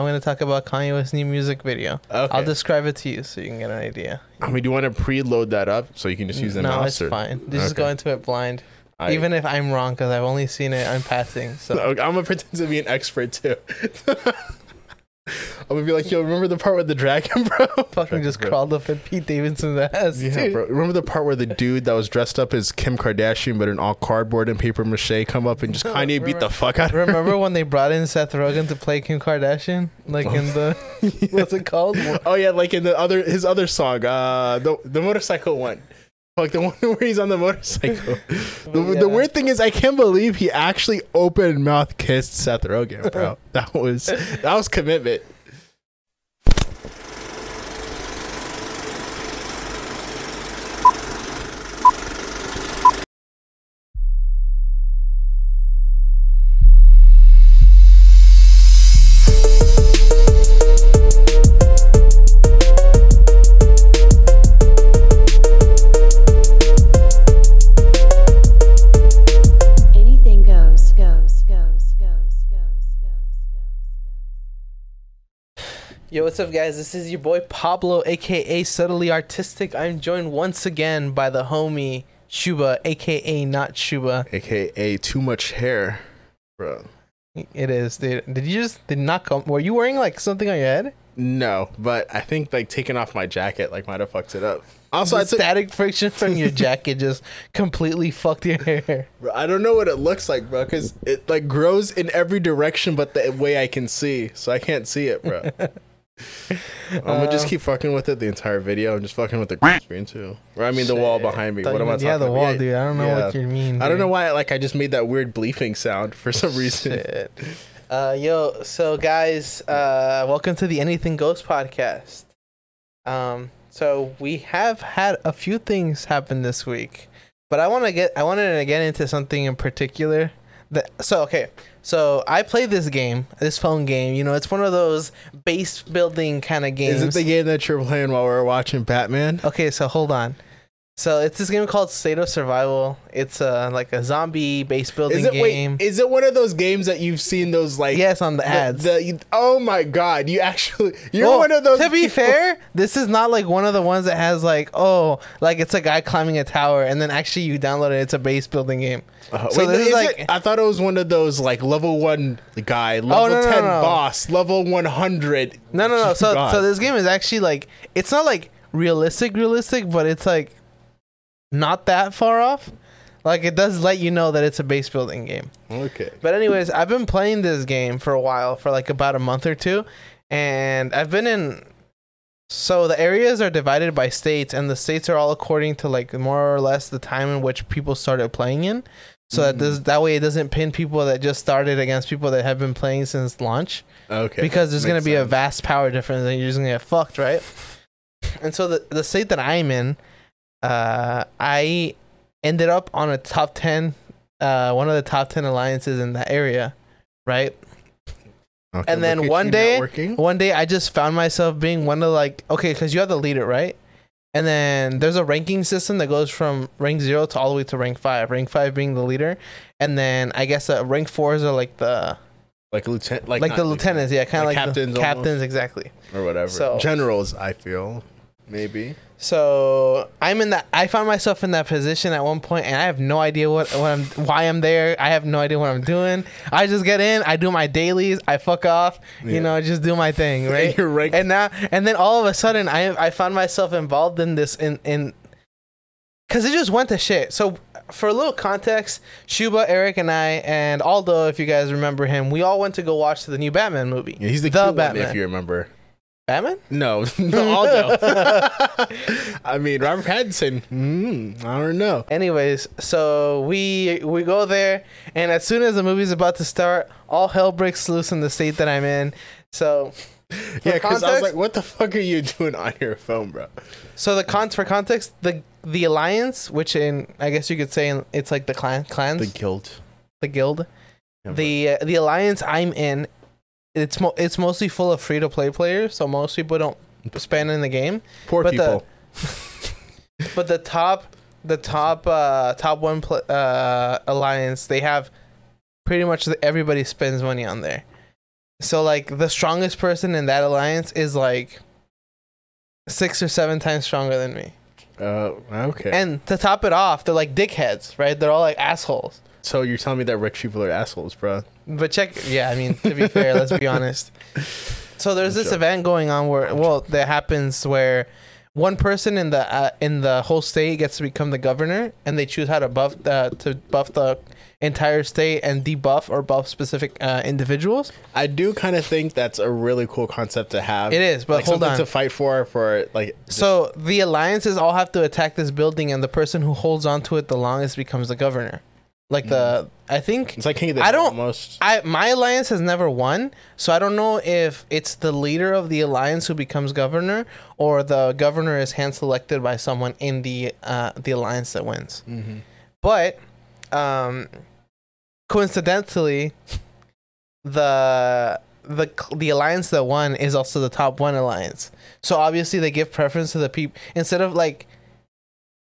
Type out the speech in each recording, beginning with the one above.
I'm gonna talk about Kanye West's new music video. Okay. I'll describe it to you so you can get an idea. I mean, do you want to preload that up so you can just use the no, mouse? it's or- fine. Just Okay. go into it blind. I- Even if I'm wrong, because I've only seen it on passing. So I'm gonna pretend to be an expert too. I'm gonna be like, yo, remember the part with the dragon, bro? fucking just Bro. crawled up in Pete Davidson's ass. Yeah, dude. bro. Remember the part where the dude that was dressed up as Kim Kardashian but in all cardboard and paper mache come up and just No, Kanye beat the fuck out of her? Remember when they brought in Seth Rogen to play Kim Kardashian, like in the what's it called? Oh yeah, like in the other his other song, uh, the the motorcycle one. Like the one where he's on the motorcycle. The, Yeah. the weird thing is, I can't believe he actually open mouth kissed Seth Rogen, bro. That was that was commitment. Yo, what's up, guys? This is your boy Pablo, aka Subtly Artistic. I'm joined once again by the homie Shuba, aka Not Shuba. AKA too much hair, bro. It is. Dude. Did you just did not come? Were you wearing like something on your head? No, but I think like taking off my jacket like might have fucked it up. Also, the I, took, static friction from your jacket just completely fucked your hair. bro, I don't know what it looks like, bro, because it like grows in every direction but the way I can see, so I can't see it, bro. I'm gonna just Uh, keep fucking with it the entire video. I'm just fucking with the screen too. Or I mean the wall behind me. Thought What you am I meant- talking Yeah, the about? wall, Yeah, dude. I don't know yeah. what you mean. I don't dude. know why like I just made that weird bleeping sound for some reason. Shit. Uh, yo, so guys, uh, welcome to the Anything Goes podcast. Um, so we have had a few things happen this week, but I want to get, I wanted to get into something in particular. That so okay, so I play this game, this phone game. You know, it's one of those base building kind of games. Is it the game that you're playing while we're watching Batman? Okay, so hold on. So it's this game called State of Survival. It's uh, like a zombie base building Is it game. wait? Is it one of those games that you've seen those like? yes, on the the- ads. the- you- oh my god! You actually you're Well, one of those. To be people- fair, this is not like one of the ones that has like, oh, like it's a guy climbing a tower, and then actually you download it. It's a base building game. Uh, So wait, this is is like- it- I thought it was one of those like level one guy, level Oh, no, no, ten no. boss, level one hundred. No, no, no. So, God. so this game is actually like, it's not like realistic, realistic, but it's like not that far off. Like it does let you know that it's a base building game. Okay. But anyways, I've been playing this game for a while, for like about a month or two, and I've been in. So the areas are divided by states, and the states are all according to like more or less the time in which people started playing in. So that Mm. does that way it doesn't pin people that just started against people that have been playing since launch Okay. because there's Makes gonna be a vast power difference and you're just gonna get fucked, right? And so the the state that I'm in, uh, I ended up on a top ten, uh, one of the top ten alliances in that area, right? Okay, and then one day- networking. One day I just found myself being one of like okay, because you have to lead it, right? And then there's a ranking system that goes from rank zero to all the way to rank five. Rank five being the leader, and then I guess uh, rank fours are like the like lieutenant, like, like, the lieutenants, yeah, kind of Like like, captains the almost? captains, exactly. or whatever. So- Generals, I feel maybe. So I'm in that. I found myself in that position at one point, and I have no idea what, what I'm, why I'm there. I have no idea what I'm doing. I just get in, I do my dailies, I fuck off, Yeah. you know, I just do my thing, right? You're rank- And now, and then all of a sudden, I I found myself involved in this in in, because it just went to shit. So for a little context, Shuba, Eric, and I, and Aldo, if you guys remember him, we all went to go watch the new Batman movie. Yeah, he's the, The Batman. if you remember. Batman. No, no, Aldo. I mean, Robert Pattinson. Mm, I don't know. Anyways, so we we go there, and as soon as the movie's about to start, all hell breaks loose in the state that I'm in. So, Yeah, because I was like, "What the fuck are you doing on your phone, bro?" so the cons for context, the the alliance, which in I guess you could say in- it's like the clan clans, The guild, the, guild. guild, Yeah, the uh, the alliance I'm in. It's mo- it's mostly full of free to play players, so most people don't spend in the game. Poor but the- people. But the top, the top, uh, top one pl- uh, alliance, they have pretty much the, everybody spends money on there. So like the strongest person in that alliance is like six or seven times stronger than me. Uh, okay. And to top it off, they're like dickheads, right? They're all like assholes. so you're telling me that rich people are assholes, bro? But check, yeah, I mean, to be fair, let's be honest. So there's I'm this joking. event going on where, well, that happens where one person in the uh, in the whole state gets to become the governor, and they choose how to buff uh, to buff the entire state and debuff or buff specific uh, individuals. I do kind of think that's a really cool concept to have. It is, but like hold something on. to fight for for like. So the alliances all have to attack this building, and the person who holds on to it the longest becomes the governor. Like the, I think it's like King of the I don't- almost. I my alliance has never won, so I don't know if it's the leader of the alliance who becomes governor, or the governor is hand selected by someone in the uh, the alliance that wins. Mhm. But um, coincidentally, the the the alliance that won is also the top one alliance. So obviously they give preference to the people instead of like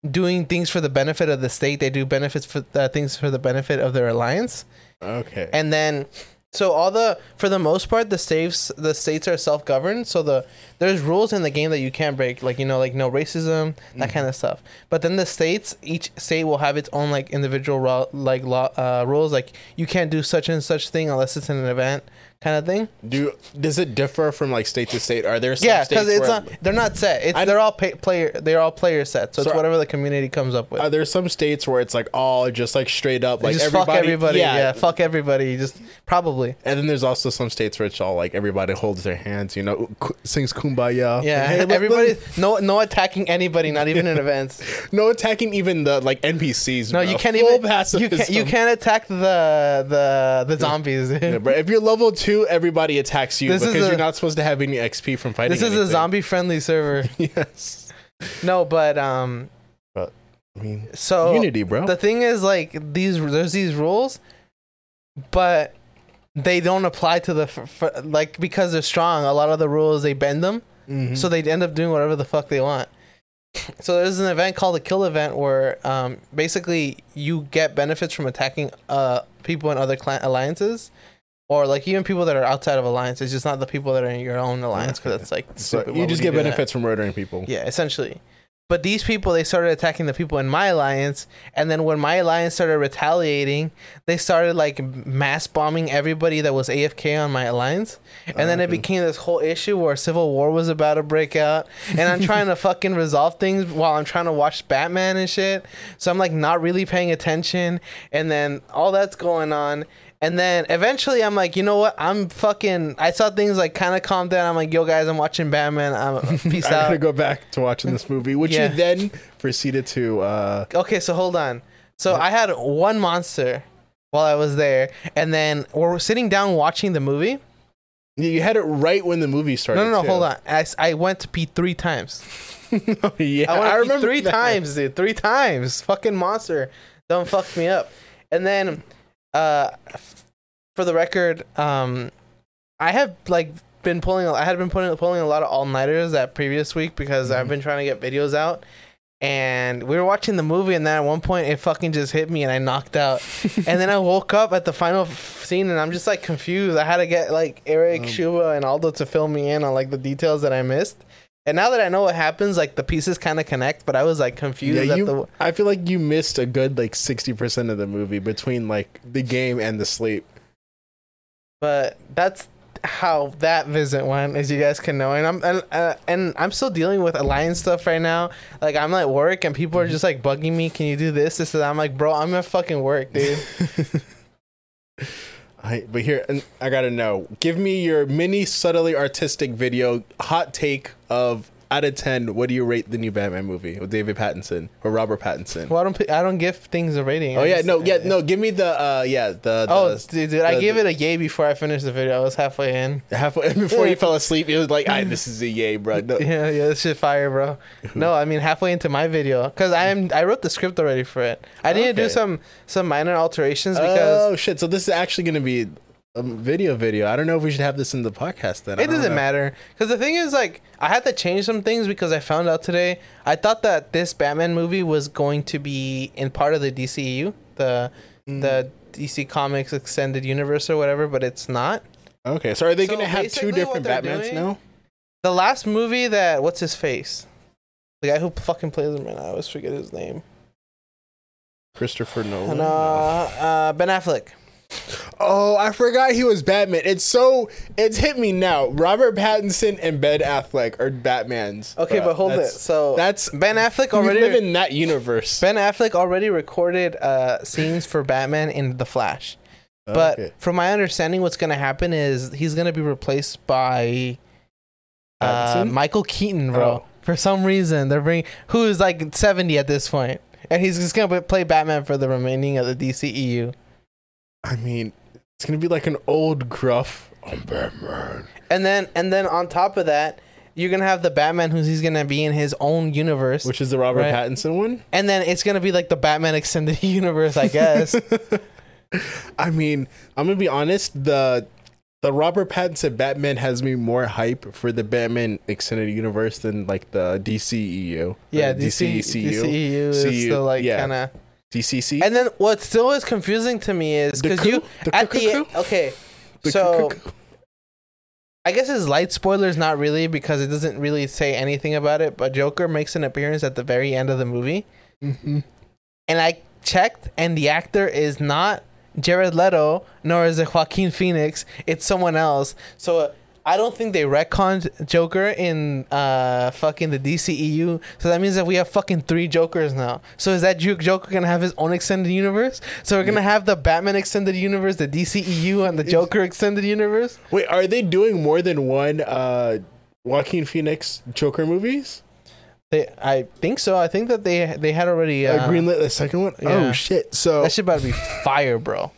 doing things for the benefit of the state. They do benefits for uh, things for the benefit of their alliance. Okay. And then so all the for the most part the states the states are self governed. So the there's rules in the game that you can't break, like you know, like no racism, that kind of stuff. But then the states, each state will have its own like individual ro- like law uh, rules. Like you can't do such and such thing unless it's in an event, kind of thing. do does it differ from like state to state? Are there some yeah, states because it's not they're not set. It's I- they're all pay, player they're all player set. So, So- it's whatever the community comes up with. are there some states where it's like all just like straight up like just everybody? fuck everybody. Yeah. fuck everybody. Just probably. And then there's also some states where it's all like everybody holds their hands, you know, sings kumbaya. Yeah, Hey, everybody. No, no attacking anybody. Not even in events. no attacking even the like NPCs. No, bro. you can't Full even. You can't. You can't attack the the the zombies. Yeah, bro, if you're level two, everybody attacks you This is because a- you're not supposed to have any XP from fighting. this is a anything. zombie friendly server. yes. No, but um. I mean, So unity, bro. the thing is, like these, there's these rules, but they don't apply to the f- f- like because they're strong. A lot of the rules they bend them, Mhm. so they end up doing whatever the fuck they want. So there's an event called the Kill Event where um, basically you get benefits from attacking uh, people in other clan alliances, or like even people that are outside of alliance. It's just not the people that are in your own alliance because it's like so stupid. you Why just get do that? benefits from murdering people. Yeah, essentially. But these people, they started attacking the people in my alliance, and then when my alliance started retaliating, they started like mass bombing everybody that was AFK on my alliance, and then it uh-huh. became this whole issue where civil war was about to break out, and I'm trying to fucking resolve things while I'm trying to watch Batman and shit. So I'm like not really paying attention, and then all that's going on. And then eventually, I'm like, you know what? I'm fucking. I saw things like kind of calm down. I'm like, yo, guys, I'm watching Batman. I'm peace I out. gotta go back to watching this movie, which Yeah. you then proceeded to. uh Okay, so hold on. So I had one monster while I was there, and then we're sitting down watching the movie. You had it right when the movie started. No, no, no, too. hold on. I went to pee three times. yeah, I went I remember three that. times, dude. Three times. Fucking monster. Don't fuck me up. And then, uh, for the record, um, I have like been pulling. I had been pulling pulling a lot of all nighters that previous week because I've Mhm. been trying to get videos out. And we were watching the movie, and then at one point it fucking just hit me, and I knocked out. and then I woke up at the final f- scene, and I'm just like confused. I had to get like Eric, Um, Shuba, and Aldo to fill me in on like the details that I missed. And now that I know what happens, like the pieces kind of connect, but I was like confused Yeah, at you, the. I feel like you missed a good like sixty percent of the movie between like the game and the sleep. But that's how that visit went, as you guys can know. And I'm and, uh, and I'm still dealing with alliance stuff right now. Like I'm at work, and people are just like bugging me. Can you do this? This and? I'm like, bro, I'm at fucking work, dude. I but here and I gotta know. Give me your mini subtly artistic video hot take of out of ten. What do you rate the new Batman movie with David Pattinson or Robert Pattinson? well, I don't. I don't give things a rating. oh I yeah, just- no, yeah, no. Give me the uh yeah the, the Oh, dude, dude I the- gave it a yay before I finished the video. I was halfway in. halfway before you fell asleep. It was like, "Alright, this is a yay, bro." No. Yeah, yeah, this shit fire, bro. No, I mean halfway into my video because I am. I wrote the script already for it. I need to do some some minor alterations because oh shit! So this is actually gonna be a video video. I don't know if we should have this in the podcast then. I It don't doesn't know. matter because the thing is, like, I had to change some things because I found out today. I thought that this Batman movie was going to be in part of the DCU, the Mm. the DC Comics extended universe or whatever, but it's not. Okay, so are they So gonna have two different Batmans doing- now? The last movie that what's his face, the guy who fucking plays him right now. I always forget his name. Christopher Nolan. Uh, uh, Ben Affleck. Oh, I forgot he was Batman. It's so it's hit me now. Robert Pattinson and Ben Affleck are Batmans. Okay, Bruh, but hold it. So that's Ben Affleck already live in that universe. Ben Affleck already recorded uh, scenes for Batman in The Flash. But Okay. from my understanding, what's going to happen is he's going to be replaced by uh, Michael Keaton, bro. Oh. For some reason, they're bringing who is like seventy at this point, and he's just going to play Batman for the remaining of the DCEU. I mean, it's gonna be like an old gruff. I'm Batman. And then, and then on top of that, you're gonna have the Batman who's he's gonna be in his own universe, Which is the Robert Right. Pattinson one. and then it's gonna be like the Batman extended universe, I guess. I mean, I'm gonna be honest. The the Robert Pattinson Batman has me more hype for the Batman extended universe than like the DCEU. yeah, Or DC, DCEU. DCEU is CU, still like yeah. kind of. DCC. And then what still is confusing to me is because you the at the okay, The so cuckoo. I guess it's light spoilers, not really, because it doesn't really say anything about it. But Joker makes an appearance at the very end of the movie, Mhm. and I checked, and the actor is not Jared Leto, nor is it Joaquin Phoenix. It's someone else. So I don't think they retconned Joker in uh fucking the DCEU. So that means that we have fucking three Jokers now. So is that Joker gonna have his own extended universe? So we're gonna have the Batman extended universe, the DCEU, and the Joker extended universe. Wait, are they doing more than one uh, Joaquin Phoenix Joker movies? They, I think so. I think that they they had already uh, uh, greenlit the second one. yeah. Oh shit! So That shit about to be fire, bro.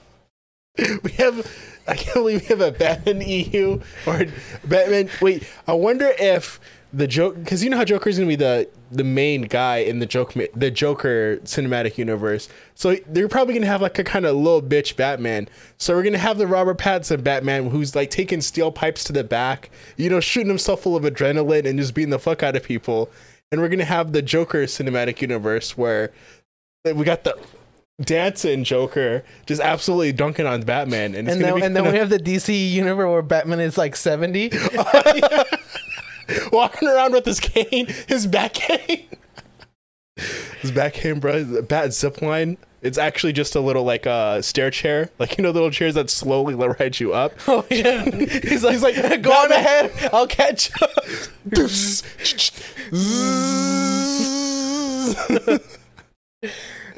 we have. I can't believe we have a Batman EU or Batman. Wait, I wonder if the joke because you know how Joker is gonna be the the main guy in the joke the Joker cinematic universe. So they're probably gonna have like a kind of little bitch Batman. So we're gonna have the Robert Pattinson Batman who's like taking steel pipes to the back, you know, shooting himself full of adrenaline and just beating the fuck out of people. And we're gonna have the Joker cinematic universe where we got the dancing Joker just absolutely dunking on Batman, and And then and then we have the DC universe where Batman is like seventy. walking around with his cane, his back cane. His back cane, bro. Bat zip line. It's actually just a little like uh stair chair, like you know, the little chairs that slowly ride you up. Oh yeah, he's like, He's like, go on ahead, I'll catch up.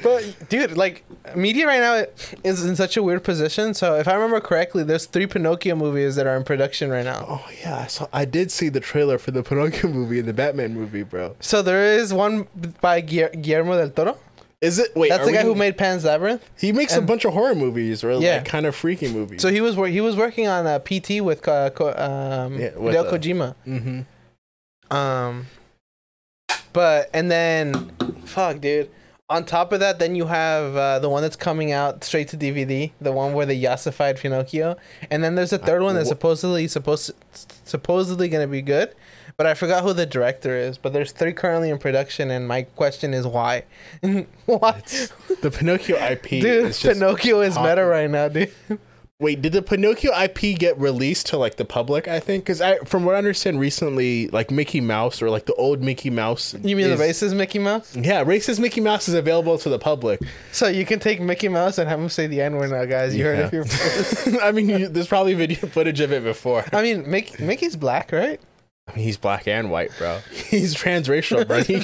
But dude, like media right now is in such a weird position. So if I remember correctly, there's three Pinocchio movies that are in production right now. oh yeah, I saw. I did see the trailer for the Pinocchio movie and the Batman movie, bro. So there is one by Guillermo del Toro. Is it? Wait, That's the guy we- who made Pan's Labyrinth. He makes and- a bunch of horror movies, or Yeah. like kind of freaky movies. So he was he was working on a PT with uh, um, Yeah, with, Hideo uh, Kojima. mm-hmm. Um, but and then, fuck, dude. On top of that, then you have uh, the one that's coming out straight to DVD, the one where they yassified Pinocchio, and then there's a third one that's wh- supposedly supposed supposedly gonna be good, but I forgot who the director is. But there's three currently in production, and my question is why? why, the Pinocchio IP. dude? is just Pinocchio is meta right now, dude. Wait, did the Pinocchio IP get released to like the public? I think because I, from what I understand, recently, like Mickey Mouse or like the old Mickey Mouse. You mean is- the racist Mickey Mouse? Yeah, racist Mickey Mouse is available to the public. So you can take Mickey Mouse and have him say the N word now, guys. You heard it here first. I mean, you, there's probably video footage of it before. I mean, Mickey, Mickey's black, right? I mean, he's black and white, bro. He's transracial, bro. He,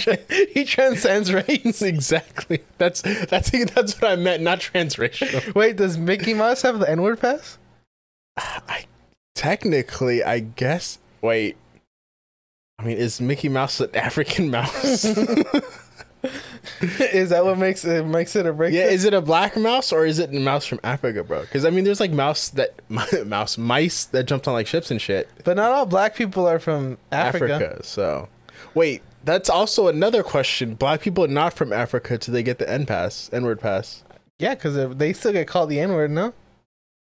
he transcends race. exactly. That's that's that's what I meant, not transracial. Wait, does Mickey Mouse have the N word pass? I technically, I guess. Wait. I mean, is Mickey Mouse an African mouse? is that what makes it makes it a break? Yeah, is it a black mouse or is it a mouse from Africa, bro? Because I mean, there's like mouse that mouse mice that jumped on like ships and shit. but not all black people are from Africa. Africa. So, wait, that's also another question. Black people are not from Africa, do they get the N pass, N word pass? Yeah, because they still get called the N word, no?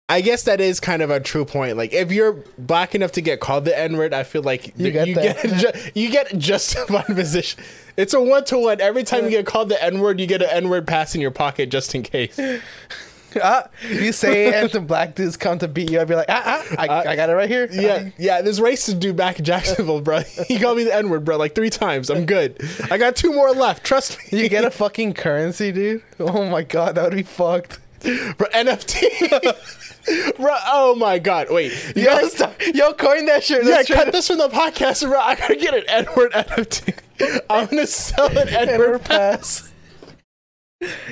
I guess that is kind of a true point. Like, if you're black enough to get called the N word, I feel like You th- get you get ju- you get justified position. It's a one to one. Every time you get called the N word, you get an N word pass in your pocket just in case. ah, you say it, and the black dudes come to beat you. I'd be like, ah, ah I, Uh, I got it right here. Yeah, yeah. This racist dude back in Jacksonville, bro. He called me the N word, bro, like three times. I'm good. I got two more left. Trust me. You get a fucking currency, dude. Oh my god, that would be fucked. bro, NFT. Bro, oh my god. Wait. You Yo, gotta- stop. yo, coin that shit. yeah, cut straight- this from the podcast, bro. I gotta get an N word NFT. I'm gonna sell an Edward, Ever word pass.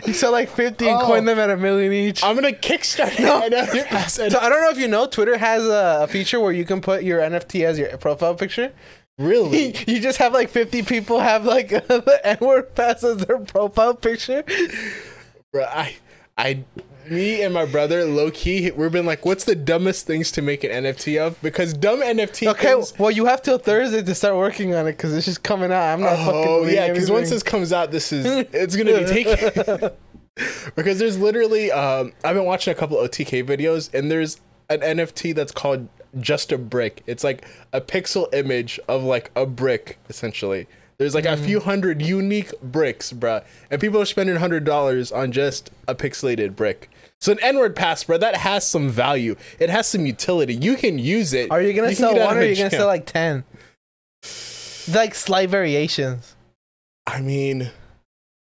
You sell like 50 and Oh. coin them at a million each. I'm gonna kickstart No. an N word So I don't know if you know, Twitter has a, a feature where you can put your NFT as your profile picture. Really? You just have like 50 people have like the N-word pass as their profile picture. Bro, I, I, me and my brother, low key, we've been like, what's the dumbest things to make an NFT of? Because dumb NFT Okay, things. well you have till Thursday to start working on it because it's just coming out. I'm not fucking. Oh yeah, because once this comes out, this is it's gonna be taken. because there's literally, um, I've been watching a couple of OTK videos, and there's an NFT that's called just a brick. It's like a pixel image of like a brick, essentially. There's like a few hundred unique bricks, bruh, and people are spending hundred dollars on just a pixelated brick. So an N-word pass, bro, that has some value. It has some utility. You can use it. Are you gonna can sell one or are you gonna sell like ten? Like slight variations. I mean,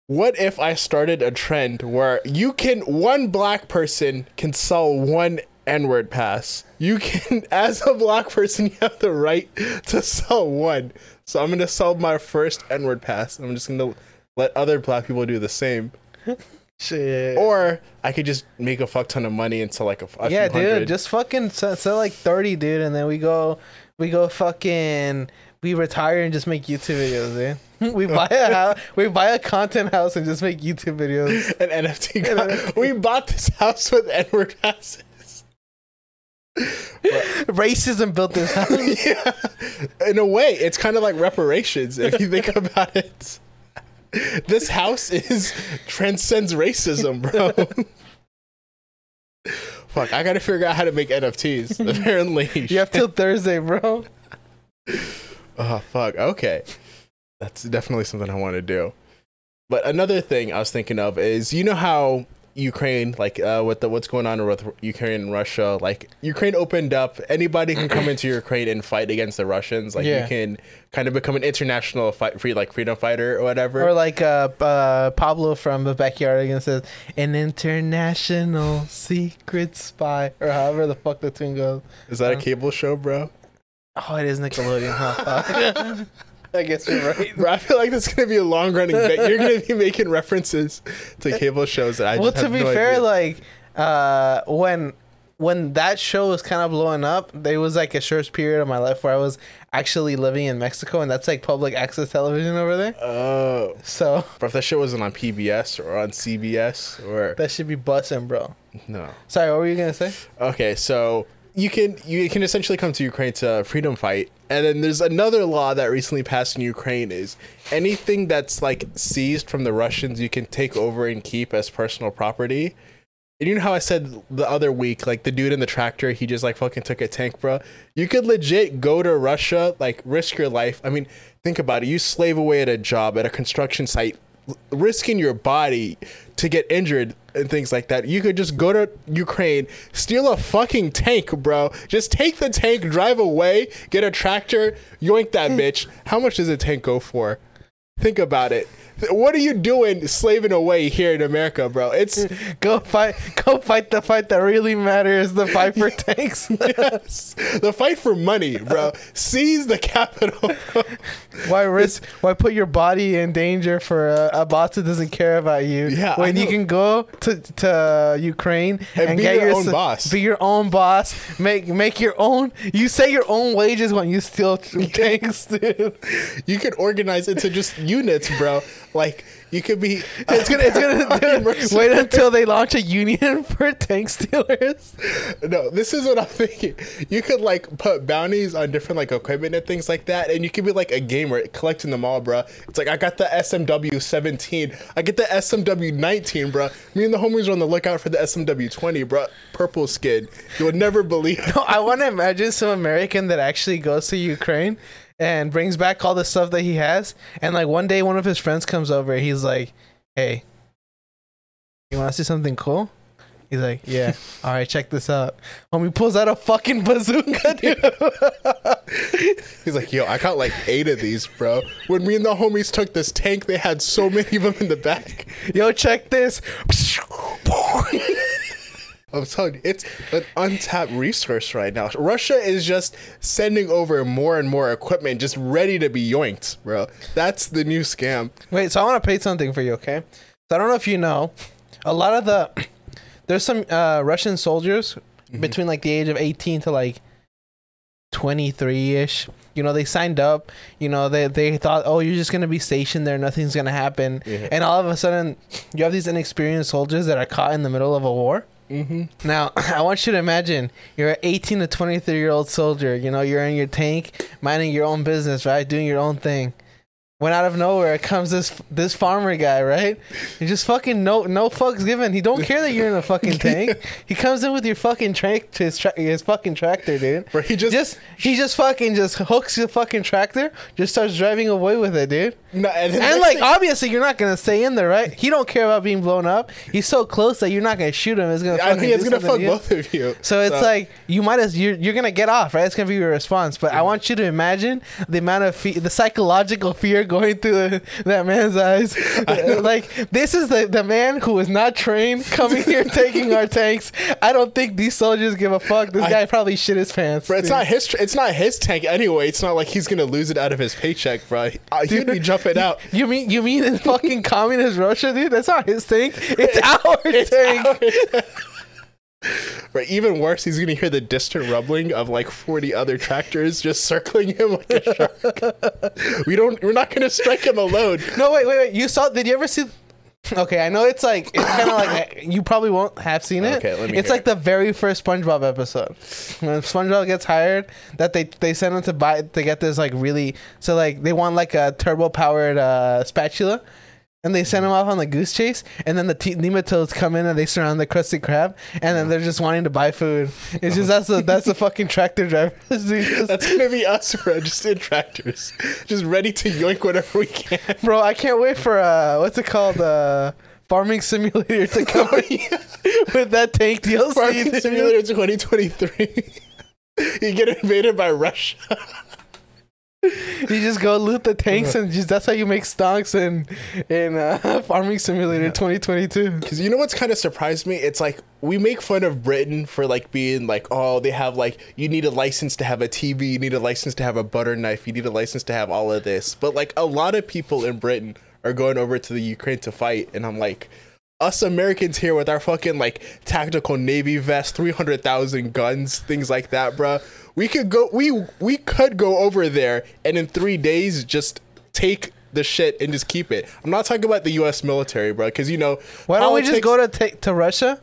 what if I started a trend where you can one black person can sell one N-word pass. You can as a black person you have the right to sell one. So I'm gonna sell my first N-word pass. I'm just gonna let other black people do the same. Shit. Or I could just make a fuck ton of money and sell like a, a yeah, dude, hundred. just fucking sell, sell like thirty, dude, and then we go, we go fucking, we retire and just make YouTube videos, dude. we buy a house, we buy a content house and just make YouTube videos. an NFT. co- we bought this house with N-word passes. Racism built this house. yeah. In a way, it's kind of like reparations if you think about it. This house is transcends racism, bro. Fuck, I gotta figure out how to make NFTs. Apparently, You have till Thursday, bro. Oh fuck. Okay, that's definitely something I want to do. But another thing I was thinking of is you know how Ukraine, like uh, with the what's going on with Ukraine and Russia, like Ukraine opened up, anybody can come into Ukraine and fight against the Russians. Like Yeah. you can kind of become an international fight, free like freedom fighter or whatever. Or like uh, uh, Pablo from the backyard again says, an international secret spy, or however the fuck the tune goes. Is that a cable show, bro? Oh, it is Nickelodeon, huh? I guess you're right. Bro, I feel like that's gonna be a long running bit. You're gonna be making references to cable shows that I well, to be no fair, idea. like uh, when when that show was kind of blowing up, there was like a short period of my life where I was actually living in Mexico, and that's like public access television over there. oh, So but if that shit wasn't on PBS or on CBS or that should be bussing, bro. no. Sorry, what were you gonna say? Okay, so you can you can essentially come to Ukraine to freedom fight, and then there's another law that recently passed in Ukraine is anything that's like seized from the Russians you can take over and keep as personal property. And you know how I said the other week, like the dude in the tractor, he just like fucking took a tank, bro. You could legit go to Russia, like risk your life. I mean, think about it. You slave away at a job at a construction site, risking your body to get injured and things like that. You could just go to Ukraine, steal a fucking tank, bro. Just take the tank, drive away, get a tractor, yoink that hmm. bitch. How much does a tank go for? Think about it. What are you doing slaving away here in America, bro? It's Go fight, go fight the fight that really matters, the fight for tanks. yes. The fight for money, bro. Seize the capital. bro. Why risk? Why put your body in danger for a, a boss that doesn't care about you? Yeah, when you can go to to uh, Ukraine and, And be get your your own boss. Be your own boss. Make make your own. You say your own wages when you steal tanks, dude. You could organize into just units, bro. Like you could be. It's gonna it's gonna wait until they launch a union for tank stealers. No, this is what I'm thinking. You could like put bounties on different like equipment and things like that, and you could be like a gamer collecting them all, bro. It's like I got the SMW 17, I get the SMW 19, bro. Me and the homies are on the lookout for the SMW 20, bro. Purple skin. You would never believe. No, I want to imagine some American that actually goes to Ukraine and brings back all the stuff that he has. And like one day, one of his friends comes over. He's like, "Hey, you want to see something cool?" He's like, yeah. All right, check this out. Homie pulls out a fucking bazooka, dude. He's like, yo, I got like eight of these, bro. When me and the homies took this tank, they had so many of them in the back. Yo, check this. I'm telling you, it's an untapped resource right now. Russia is just sending over more and more equipment, just ready to be yoinked, bro. That's the new scam. Wait, so I want to pay something for you, okay? So I don't know if you know, a lot of the there's some uh, Russian soldiers between like the age of 18 to like 23 ish. You know, they signed up. You know, they they thought, oh, you're just gonna be stationed there, nothing's gonna happen, Yeah. and all of a sudden, you have these inexperienced soldiers that are caught in the middle of a war. Mm-hmm. Now, I want you to imagine you're an 18 to 23 year old soldier. You know, you're in your tank, minding your own business, right? Doing your own thing. When out of nowhere comes this this farmer guy, right? He just fucking no no fucks given. He don't care that you're in a fucking tank. He comes in with your fucking track his, tra- his fucking tractor, dude. Bro, he just, Just he just fucking just hooks the fucking tractor, just starts driving away with it, dude. no, and, And like thing- obviously you're not gonna stay in there, right? He don't care about being blown up. He's so close that you're not gonna shoot him. It's gonna. I think it's gonna fuck both of you. So it's like you might as you're you're gonna get off, right? It's gonna be your response. But I want you to imagine the amount of fe- the psychological fear going through the, that man's eyes. like this is the the man who is not trained coming here taking our tanks. I don't think these soldiers give a fuck. This I- guy probably shit his pants. Bro, it's dude. not his. tr- It's not his tank anyway. It's not like he's gonna lose it out of his paycheck, bro. Uh, He'd be jumping out. You mean you mean in fucking communist Russia, dude? That's not his tank. It's our tank. But even worse, he's gonna hear the distant rumbling of like forty other tractors just circling him like a shark. we don't. We're not gonna strike him alone. No, wait, wait, wait. You saw? Did you ever see? Okay, I know it's like it's kind of like you probably won't have seen it. Okay, let me It's hear like the very first SpongeBob episode when SpongeBob gets hired. That they they send him to buy to get this like really so like they want like a turbo powered uh, spatula. And they send him off on the goose chase, and then the te- nematodes come in and they surround the Krusty Krab, and then they're just wanting to buy food. It's just that's the that's the fucking tractor driver. That's gonna be us, in tractors, just ready to yoink whatever we can. Bro, I can't wait for uh what's it called? Uh Farming Simulator to come with that tank DLC. Farming dude. Simulator 2023. you get invaded by Russia. You just go loot the tanks and just that's how you make stocks in in uh, Farming Simulator 2022. Because you know what's kind of surprised me? It's like we make fun of Britain for like being like, oh, they have like you need a license to have a TV, you need a license to have a butter knife, you need a license to have all of this. But like a lot of people in Britain are going over to the Ukraine to fight, and I'm like, us Americans here with our fucking like tactical navy vest, three hundred thousand guns, things like that, bruh. We could go. We we could go over there and in three days just take the shit and just keep it. I'm not talking about the U.S. military, bro, because you know Why don't we just go to ta- to Russia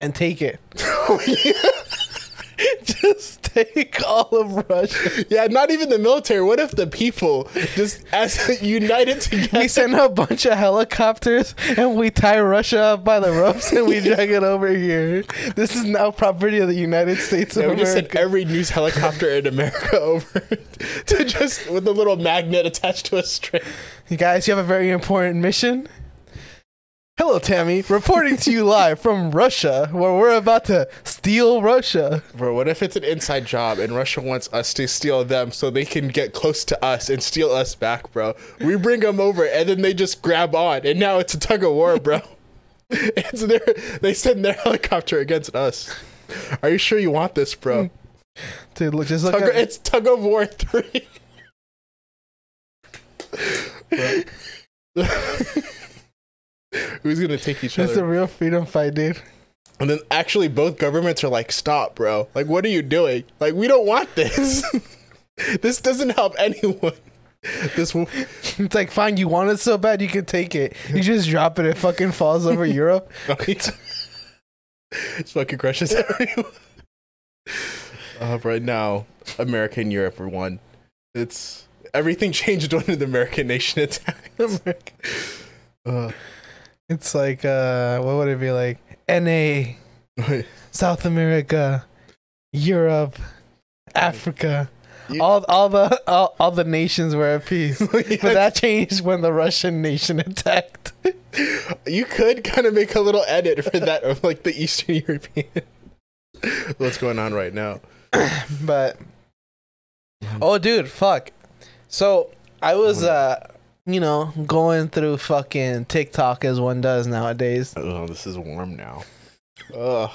and take it? just take all of Russia. Yeah, not even the military. What if the people just as united together? We send a bunch of helicopters and we tie Russia up by the ropes and we drag it over here. This is now property of the United States of Yeah, we just America. every news helicopter in America over to just with a little magnet attached to a string. You guys, you have a very important mission. Hello, Tammy. Reporting to you live from Russia, where we're about to steal Russia. Bro, what if it's an inside job and Russia wants us to steal them so they can get close to us and steal us back, bro? We bring them over and then they just grab on, and now it's a tug of war, bro. it's their, they send their helicopter against us. Are you sure you want this, bro? Dude, look, just look Tug, at it's tug of war three. Who's gonna take each other? It's a real freedom fight, dude. And then actually, both governments are like, "Stop, bro! Like, what are you doing? Like, we don't want this. this doesn't help anyone. This w- It's like, fine, you want it so bad, you can take it. You just drop it, it fucking falls over Europe. it's fucking crushes everyone. Uh, right now, America and Europe are one. It's everything changed when the American nation attacked. Uh, It's like, uh, what would it be like? NA, South America, Europe, Africa. You- All, all the all, all the nations were at peace. But that changed when the Russian nation attacked. You could kind of make a little edit for that of like the Eastern European. What's going on right now? But oh, dude, fuck. So I was, uh, you know, going through fucking TikTok as one does nowadays. Oh, this is warm now. Ugh.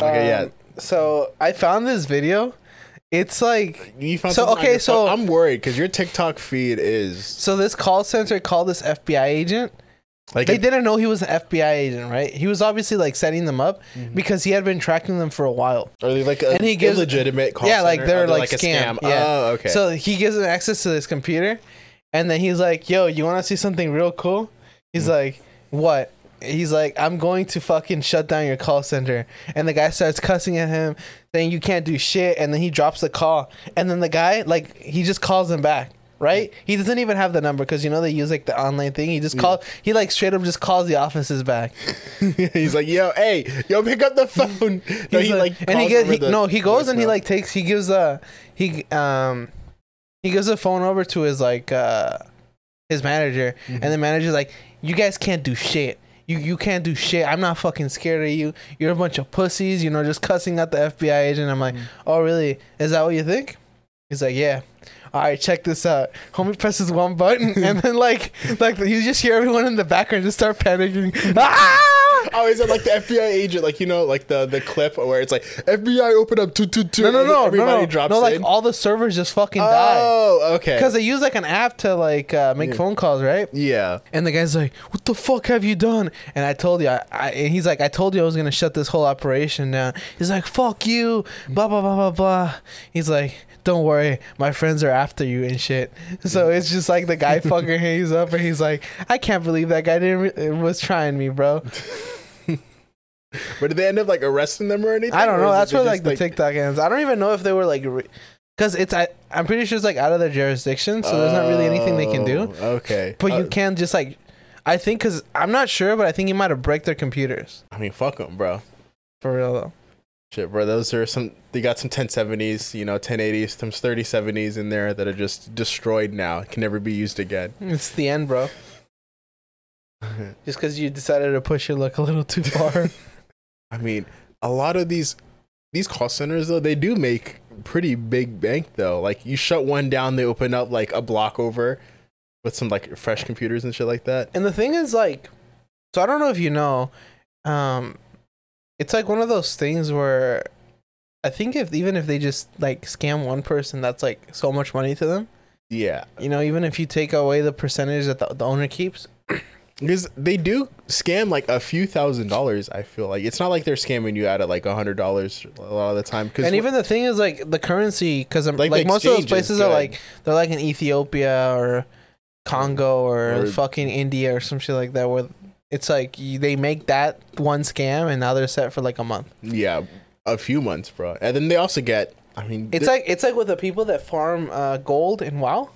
Okay, Um, So I found this video. It's like. You found so, okay, so- I'm worried because your TikTok feed is so this call center called this FBI agent. like They it- didn't know he was an FBI agent, right? He was obviously like setting them up Mhm. because he had been tracking them for a while. Are they like a and he gives- illegitimate call Yeah, like they're Are they like a scam, scam. yeah. Oh, okay. So he gives them access to this computer, and then he's like, "Yo, you want to see something real cool?" He's Mm. like, "What?" He's like, "I'm going to fucking shut down your call center." And the guy starts cussing at him, saying, "You can't do shit." And then he drops the call, and then the guy like he just calls him back. Right? He doesn't even have the number because you know they use like the online thing. He just call. He like straight up just calls the offices back. he's like, "Yo, hey, yo, pick up the phone." No, He's he like, and he calls gets over he, the no he goes and he voicemail. like takes he gives uh he um he gives the phone over to his like uh his manager Mm-hmm. and the manager's like you guys can't do shit you you can't do shit i'm not fucking scared of you you're a bunch of pussies you know just cussing at the fbi agent i'm Mm. like oh really is that what you think he's like yeah all right, check this out. Homie presses one button, and then like, like you just hear everyone in the background just start panicking. ah! Oh, is it like the FBI agent, like you know, like the the clip where it's like FBI open up two two two? No, no, no, everybody no, no, drops no. Like in. all the servers just fucking die. oh, okay. Because they use like an app to like uh, make Yeah. phone calls, right? yeah, And the guy's like, "What the fuck have you done?" And I told you, I, I and he's like, "I told you I was gonna shut this whole operation down." He's like, "Fuck you," blah blah blah blah blah. He's like, "Don't worry, my friends are after you and shit." So it's just like the guy fucking hangs up, and he's like, "I can't believe that guy didn't re- was trying me, bro." but did they end up like arresting them or anything? I don't know. That's where just, like the TikTok ends. I don't even know if they were like, because it's I I'm pretty sure it's like out of their jurisdiction, so there's not really anything they can do. Oh, Okay, But you Uh, can just like, I think because I'm not sure, but I think you might have break their computers I mean, fuck them, bro. for real though. Shit, bro. Those are some. They got some 1070s, you know, 1080s, some 3070s in there that are just destroyed now. Can never be used again. It's the end, bro. Just because you decided to push your luck a little too far. I mean, a lot of these these call centers though, they do make pretty big bank though. Like you shut one down, they open up like a block over with some like fresh computers and shit like that. and the thing is, like, so I don't know if you know, um, it's like one of those things where I think if even if they just like scam one person, that's like so much money to them. Yeah, You know, even if you take away the percentage that the, the owner keeps, because they do scam like a few thousand dollars. I feel like it's not like they're scamming you out at like a hundred dollars a lot of the time. Because and even the thing is like the currency because like, Like, most of those places are like they're like in Ethiopia or Congo or, Or- fucking India or some shit like that where it's like you, they make that one scam and now they're set for like a month. yeah, a few months, bro. And then they also get. I mean, It's like it's like with the people that farm uh, gold in WoW,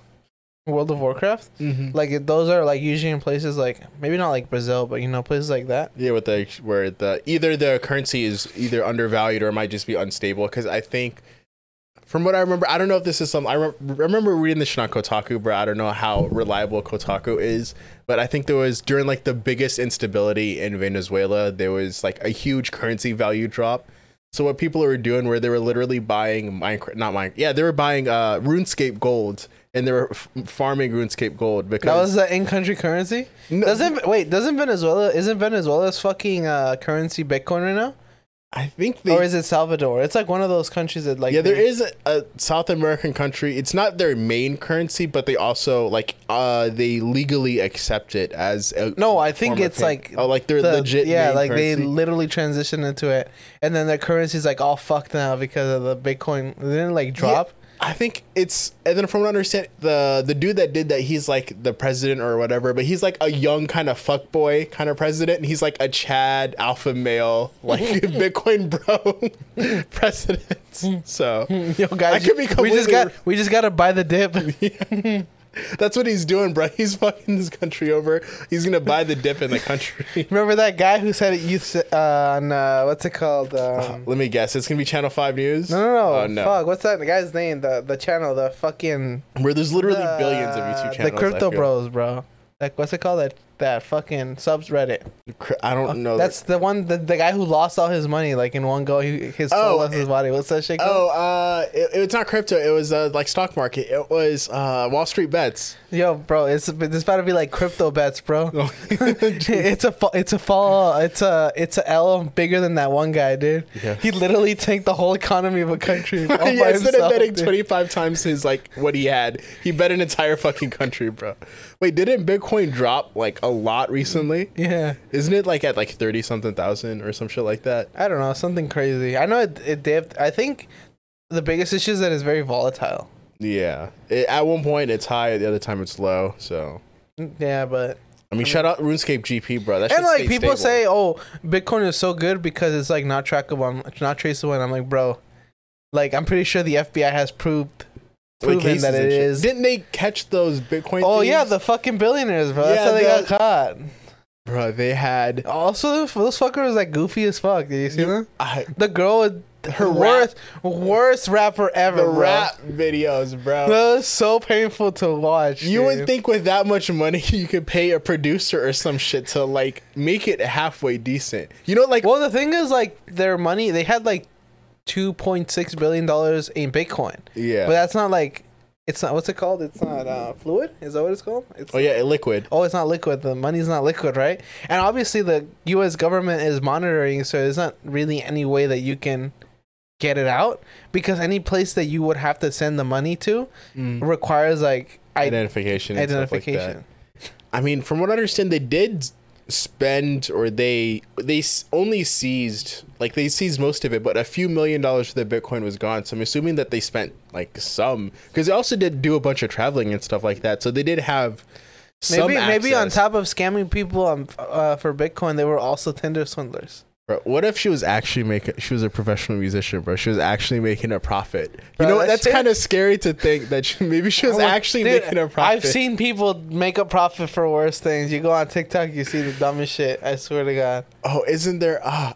World of Warcraft. Mhm. Like those are like usually in places like maybe not like Brazil, but you know places like that. Yeah, with the where the either the currency is either undervalued or it might just be unstable. Because I think, from what I remember, I don't know if this is some. I rem- remember reading this shit on Kotaku, but I don't know how reliable Kotaku is. But I think there was during like the biggest instability in Venezuela, there was like a huge currency value drop. So what people were doing, where they were literally buying Minecraft, not Minecraft, yeah, they were buying uh RuneScape gold, and they were f- farming RuneScape gold because That was the in-country currency. No, Doesn't wait? Doesn't Venezuela? Isn't Venezuela's fucking uh, currency Bitcoin right now? I think they or is it Salvador? It's like one of those countries that like yeah, there they- is a, a South American country. It's not their main currency, but they also like uh they legally accept it as a No, I think it's like oh like their the- legit Yeah, like they literally transitioned into it, and then their currency is like all fucked now because of the Bitcoin. They didn't like drop. I think it's and then from what I understand, the the dude that did that, he's like the president or whatever, but he's like a young kind of fuck boy kind of president, and he's like a Chad alpha male like Bitcoin bro president. So Yo, guys, I could be we just got we just gotta buy the dip. That's what he's doing, bro. He's fucking this country over. He's gonna buy the dip in the country. Remember that guy who said it youth uh, on uh, what's it called? Um, Let me guess. It's gonna be Channel Five News. no, no, no, Oh, no. Fuck, what's that guy's name? The the channel, the fucking Where there's literally the- billions of YouTube channels. The crypto bros, bro. Like what's it called? That that fucking subreddit. Cr- I don't know. That's the one the, the guy who lost all his money like in one go. He, his soul Oh, left his body. What's that shit called? Oh, uh, it, it's not crypto. It was uh, like stock market. It was uh, Wall Street bets. Yo, bro, it's about to be like crypto bets, bro. it's a it's a fall it's a it's a L bigger than that one guy, dude. Yeah. He literally tanked the whole economy of a country. all by yeah, instead of himself, betting dude. twenty five times his like what he had, he bet an entire fucking country, bro. Wait, didn't Bitcoin drop like a lot recently? Yeah, Isn't it like at like thirty something thousand or some shit like that? I don't know, something crazy. I know it, it dipped. I think the biggest issue is that it's very volatile. Yeah. It, at one point it's high, the other time it's low. So Yeah, but I mean, shout out RuneScape GP, bro. That and like people stable. say, oh, Bitcoin is so good because it's like not trackable, it's not traceable. And I'm like, bro, like I'm pretty sure the FBI has proved proven that it shit. Didn't they catch those Bitcoin? Oh yeah, the fucking billionaires, bro. That's Yeah, how they the- got caught. bro. They had Also, those fuckers was like goofy as fuck. Did you see them? I, The girl with Her rap- worst, worst rapper ever, the bro. rap videos, bro. That was so painful to watch. You dude. would think with that much money you could pay a producer or some shit to like make it halfway decent. You know, like Well, the thing is, like their money, they had like two point six billion dollars in Bitcoin, yeah. but that's not like it's not what's it called? It's not uh, fluid. Is that what it's called? It's oh yeah, liquid. Oh, it's not liquid. The money's not liquid, right? And obviously, the U.S. government is monitoring, so there's not really any way that you can get it out because any place that you would have to send the money to requires like Identification. and stuff like that. identification. I mean, from what I understand, they did spend or they they only seized like they seized most of it, but a few million dollars for the Bitcoin was gone. So I'm assuming that they spent like some because they also did do a bunch of traveling and stuff like that. So they did have some maybe maybe on top of scamming people on uh, for Bitcoin, they were also Tinder swindlers. Bro, what if she was actually making? She was a professional musician, bro. She was actually making a profit. Bro, you know what? That's kind of scary to think that she, maybe she was actually dude, making a profit. I've seen people make a profit for worse things. You go on TikTok, you see the dumbest shit. I swear to God. Oh, isn't there? Ah,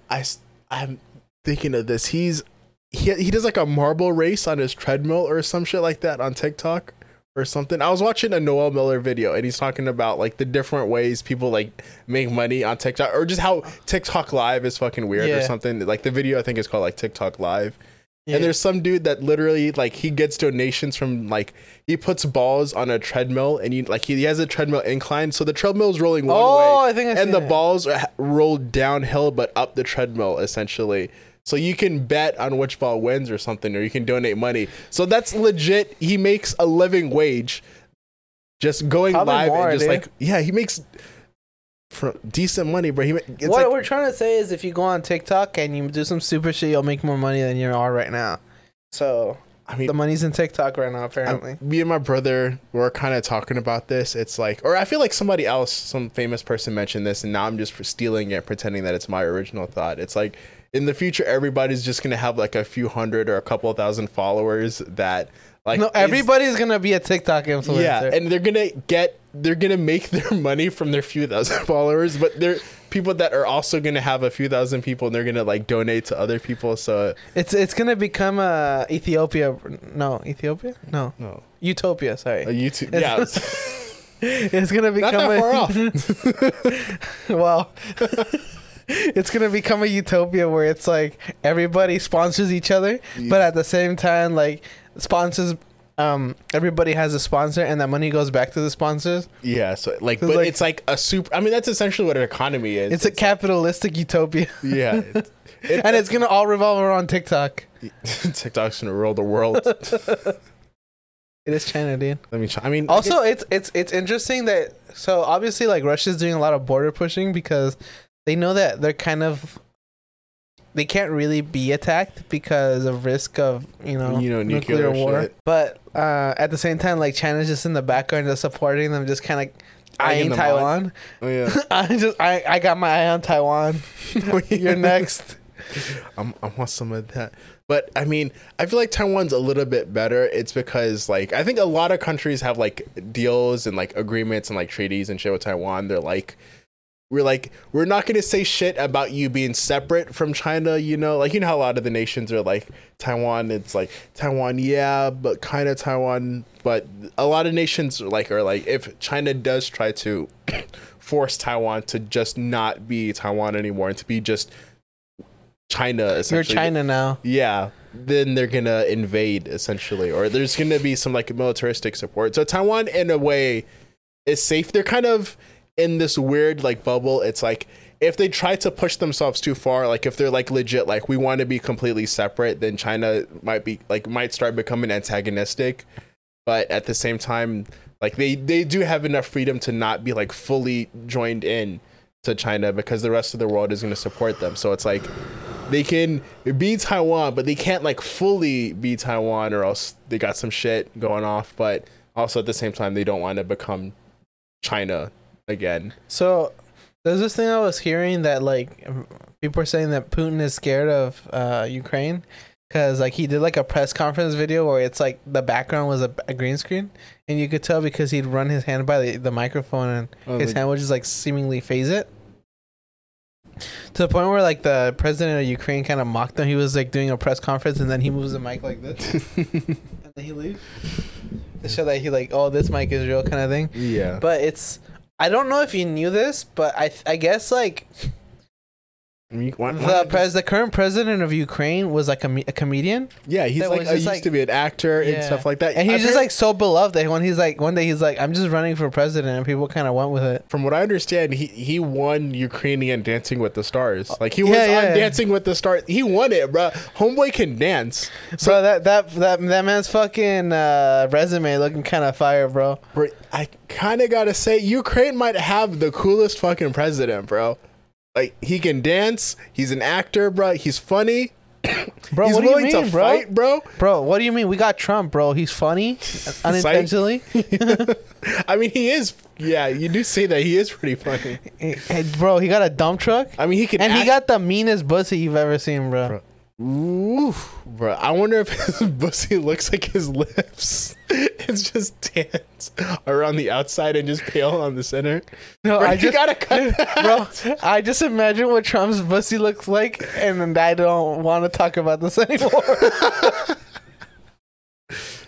I'm thinking of this. He's he he does like a marble race on his treadmill or some shit like that on TikTok or something. I was watching a Noel Miller video and he's talking about like the different ways people like make money on TikTok or just how TikTok Live is fucking weird or something. Like the video I think is called like TikTok Live. Yeah. And there's some dude that literally like he gets donations from like he puts balls on a treadmill and he like he has a treadmill incline so the treadmill's rolling one Oh, way I think I've and the it. balls are roll downhill but up the treadmill essentially. So you can bet on which ball wins or something or you can donate money. So that's legit. He makes a living wage just going Probably live more, and just dude. like yeah, he makes decent money, bro. He it's what like we're trying to say is if you go on TikTok and you do some super shit, you'll make more money than you are right now. So I mean the money's in TikTok right now, I- apparently. me and my brother were kind of talking about this. It's like, or I feel like somebody else, some famous person mentioned this, and now I'm just stealing it, pretending that it's my original thought. It's like, in the future, everybody's just gonna have like a few hundred or a couple thousand followers that, like, no, everybody's gonna be a TikTok influencer. yeah, and they're gonna get, they're gonna make their money from their few thousand followers, but they're people that are also gonna have a few thousand people, and they're gonna like donate to other people. So, it's it's gonna become a Ethiopia. No, Ethiopia. No, no, Utopia. Sorry. a YouTube, yeah. it's gonna Not become that far a, well it's gonna become a utopia where it's like everybody sponsors each other but at the same time like sponsors um everybody has a sponsor and that money goes back to the sponsors Yeah, so like, So, but like- it's like a super. I mean, that's essentially what an economy is. it's a like- capitalistic utopia yeah, it- it- and it's gonna all revolve around tiktok TikTok's gonna rule the world. it is china dude Let me. Try. I mean, also it's it's it's interesting that so obviously like russia's doing a lot of border pushing because they know that they're kind of they can't really be attacked because of risk of you know, You know, nuclear, nuclear war shit. but uh, at the same time like china's just in the background just supporting them just kind of eyeing taiwan oh yeah, i just I, I got my eye on taiwan you're next I'm, I want some of that. But I mean, I feel like Taiwan's a little bit better. It's because like I think a lot of countries have like deals and like agreements and like treaties and shit with Taiwan. They're like, we're like we're not going to say shit about you being separate from China, you know? Like you know how a lot of the nations are like Taiwan, it's like Taiwan, yeah, but kind of Taiwan, but a lot of nations are like are like if China does try to force Taiwan to just not be Taiwan anymore and to be just China You're. China now. Yeah, then they're gonna invade essentially, or there's gonna be some like militaristic support. So Taiwan, in a way, is safe. They're kind of in this weird like bubble. It's like if they try to push themselves too far, like if they're like legit, like we want to be completely separate, then China might be like might start becoming antagonistic. But at the same time, like they they do have enough freedom to not be like fully joined in to China because the rest of the world is going to support them. So it's like they can be Taiwan, but they can't like fully be Taiwan, or else they got some shit going off. But also at the same time, they don't want to become China again. So there's this thing I was hearing that like people are saying that Putin is scared of uh, Ukraine because like he did like a press conference video where it's like the background was a, a green screen and you could tell because he'd run his hand by the, the microphone and Oh, his hand would just like seemingly phase it. To the point where like the president of Ukraine kind of mocked him. He was like doing a press conference and then he moves the mic like this and then he leaves to show that he like oh this mic is real kind of thing. yeah, But it's I don't know if you knew this, but I I guess like I mean, why- why the pres the current president of Ukraine was like a, me- a comedian, yeah, he's that like was I just, used like- to be an actor and Yeah. stuff like that. and he's just like so beloved that when he's like one day he's like I'm just running for president, and people kind of went with it. from what I understand, he he won Ukrainian Dancing with the Stars. Like he was yeah, on yeah. Dancing with the Stars. He won it, bro. Homeboy can dance. So that that that that man's fucking uh, resume looking kind of fire, bro. Bro, I kind of gotta say, Ukraine might have the coolest fucking president, bro. Like he can dance. He's an actor, bro. He's funny. Bro, he's what do you mean, to bro? fight, bro. Bro, what do you mean? We got Trump, bro. He's funny unintentionally. I mean, he is. Yeah, you do say that he is pretty funny. Hey, bro, he got a dump truck, I mean, he can. and he got the meanest pussy you've ever seen, bro. Bro. Oof, bro. I wonder if his pussy looks like his lips. It's just tans around the outside and just pale on the center. No, Bro, I just gotta cut that. bro. I just imagine what Trump's pussy looks like, and then I don't want to talk about this anymore.